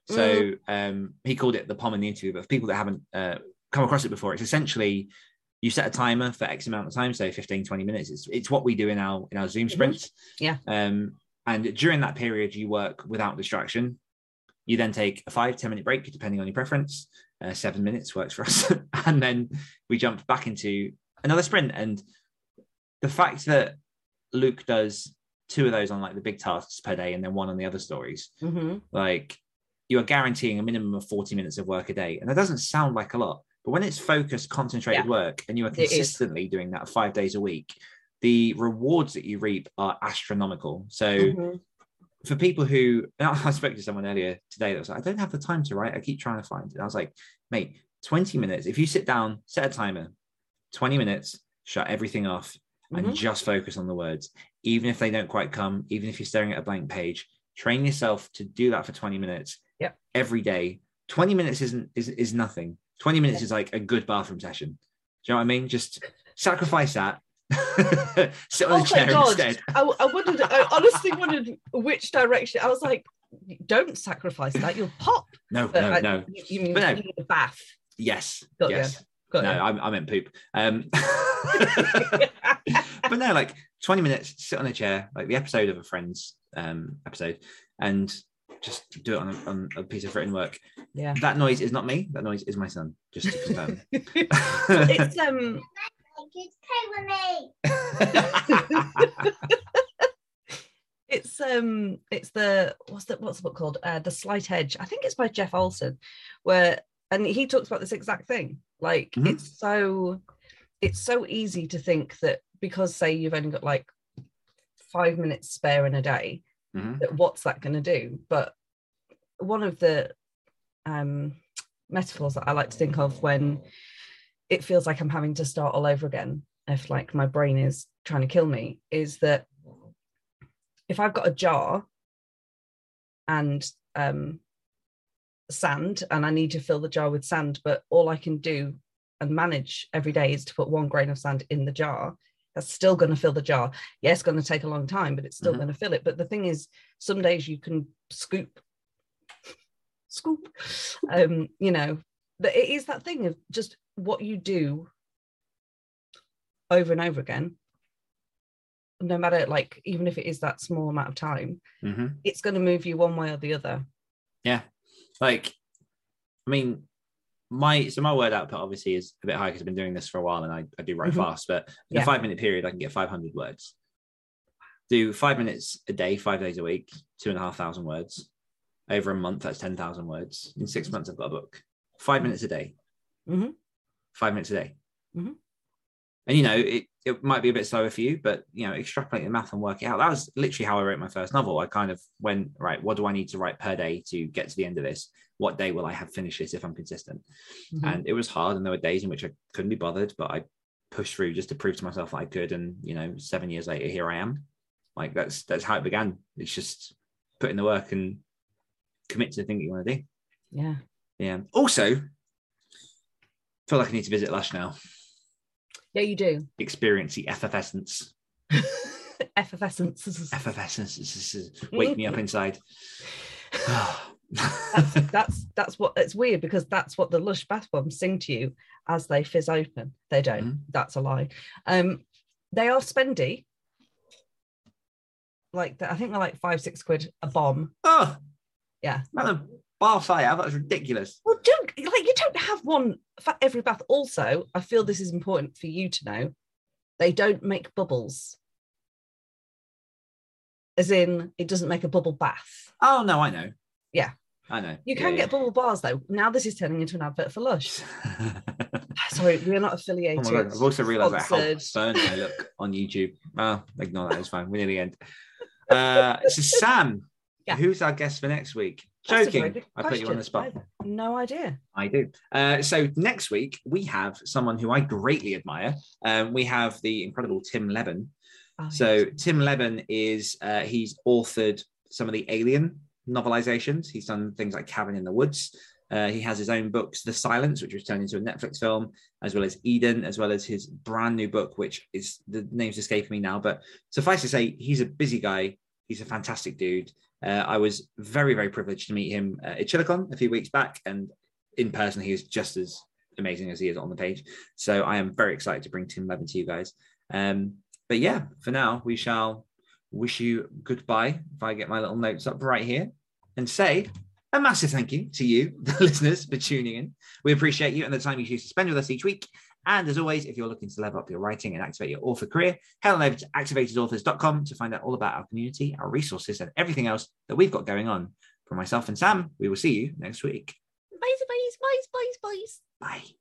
So um, he called it the Pom in the interview, but for people that haven't uh, come across it before, it's essentially you set a timer for X amount of time, say 15, 20 minutes. It's, it's what we do in our in our Zoom Mhm. sprints. Yeah. Um, and during that period, you work without distraction. You then take a five, 10 minute break, depending on your preference. Uh, seven minutes works for <laughs> us. and then we jump back into another sprint. And the fact that Luke does two of those on like the big tasks per day and then one on the other stories, hmm like you are guaranteeing a minimum of 40 minutes of work a day. And that doesn't sound like a lot, but when it's focused, concentrated Yeah. work and you are consistently doing that five days a week, the rewards that you reap are astronomical. So Mhm. for people who <laughs> I spoke to someone earlier today that was like, I don't have the time to write. I keep trying to find it. And I was like, mate, 20 minutes. If you sit down, set a timer, 20 minutes, shut everything off and Mhm. just focus on the words. Even if they don't quite come, even if you're staring at a blank page, train yourself to do that for 20 minutes Yep. every day. 20 minutes isn't is, is nothing. 20 minutes is like a good bathroom session. Do you know what I mean? Just sacrifice that. <laughs> Sit on Oh a chair God. instead. I, I wondered. I honestly wondered which direction. I was like, "Don't sacrifice that. You'll pop." No, But no, I- no. You, mean no. a bath? Yes. Got yes. Got no. I, I meant poop. Um, <laughs> but no, like 20 minutes, sit on a chair, like the episode of a Friends um, episode, and just do it on a, on a piece of written work. yeah. That noise is not me. That noise is my son, just to confirm. <laughs> it's um <laughs> it's um it's the what's the what's the book called uh the slight edge i think it's by jeff olson where and he talks about this exact thing like Mhm. it's so it's so easy to think that because say you've only got like five minutes spare in a day Mhm. what's that going to do but one of the um, metaphors that I like to think of when it feels like I'm having to start all over again, if like my brain is trying to kill me, is that if I've got a jar and um, sand and I need to fill the jar with sand, but all I can do and manage every day is to put one grain of sand in the jar. That's still going to fill the jar. Yes, it's going to take a long time, but it's still Mhm. going to fill it. But the thing is, some days you can scoop, scoop, um, you know, but it is that thing of just what you do over and over again. No matter like, even if it is that small amount of time, hmm it's going to move you one way or the other. Yeah. Like, I mean, my so my word output obviously is a bit high because I've been doing this for a while and I, I do write Mhm. fast, but in Yeah. a five minute period, I can get 500 words. Do five minutes a day, five days a week, two and a half thousand words. Over a month, that's 10,000 words. In six months, I've got a book. Five minutes a day. Mhm. Five minutes a day. Mhm. And you know, it, it might be a bit slower for you, but you know, extrapolate the math and work it out. That was literally how I wrote my first novel. I kind of went, right, what do I need to write per day to get to the end of this? What day will I have finished this if I'm consistent? Mhm. And it was hard, and there were days in which I couldn't be bothered, but I pushed through just to prove to myself that I could. And you know, seven years later, here I am. Like that's that's how it began. It's just put in the work and commit to the thing that you want to do. Yeah. Yeah. Also, feel like I need to visit Lush now. Yeah, you do. Experience the effervescence. <laughs> Effervescence. Effervescence. Wake me up inside. <sighs> that's that's that's what it's weird because that's what the lush bath bombs sing to you as they fizz open. They don't. Mhm. That's a lie. Um, they are spendy. Like I think they're like five six quid a bomb. oh, Yeah. man, baths I have, that's ridiculous. Well, don't like you don't have one for every bath. Also, I feel this is important for you to know. They don't make bubbles. As in, it doesn't make a bubble bath. Oh no, I know. Yeah. I know. You can Yeah, get bubble bars though. Now this is turning into an advert for Lush. <laughs> Sorry, we're not oh affiliated. god! I've also realised how burnt I look on YouTube. Oh, ignore that. It's fine. We're near the end. Uh, so Sam, <laughs> Yeah. who's our guest for next week? That's a very Joking. I put you on the spot. No idea. I do. Uh, so next week we have someone who I greatly admire. Um, we have the incredible Tim Lebbon. Oh, So yes. Tim Lebbon is uh, he's authored some of the Alien novelizations. He's done things like Cabin in the Woods. Uh, he has his own books, The Silence, which was turned into a Netflix film, as well as Eden, as well as his brand new book, which is the name's escaping me now. But suffice to say, he's a busy guy. He's a fantastic dude. Uh, I was very, very privileged to meet him at ChillerCon a few weeks back, and in person, he is just as amazing as he is on the page. So I am very excited to bring Tim Lebbon to you guys. Um, but yeah, for now, we shall wish you goodbye. If I get my little notes up right here and say a massive thank you to you, <laughs> the listeners, for tuning in. We appreciate you and the time you choose to spend with us each week. And as always, if you're looking to level up your writing and activate your author career, head on over to activatedauthors.com to find out all about our community, our resources, and everything else that we've got going on. From myself and Sam, we will see you next week. Boys, boys, boys, boys, boys. Bye.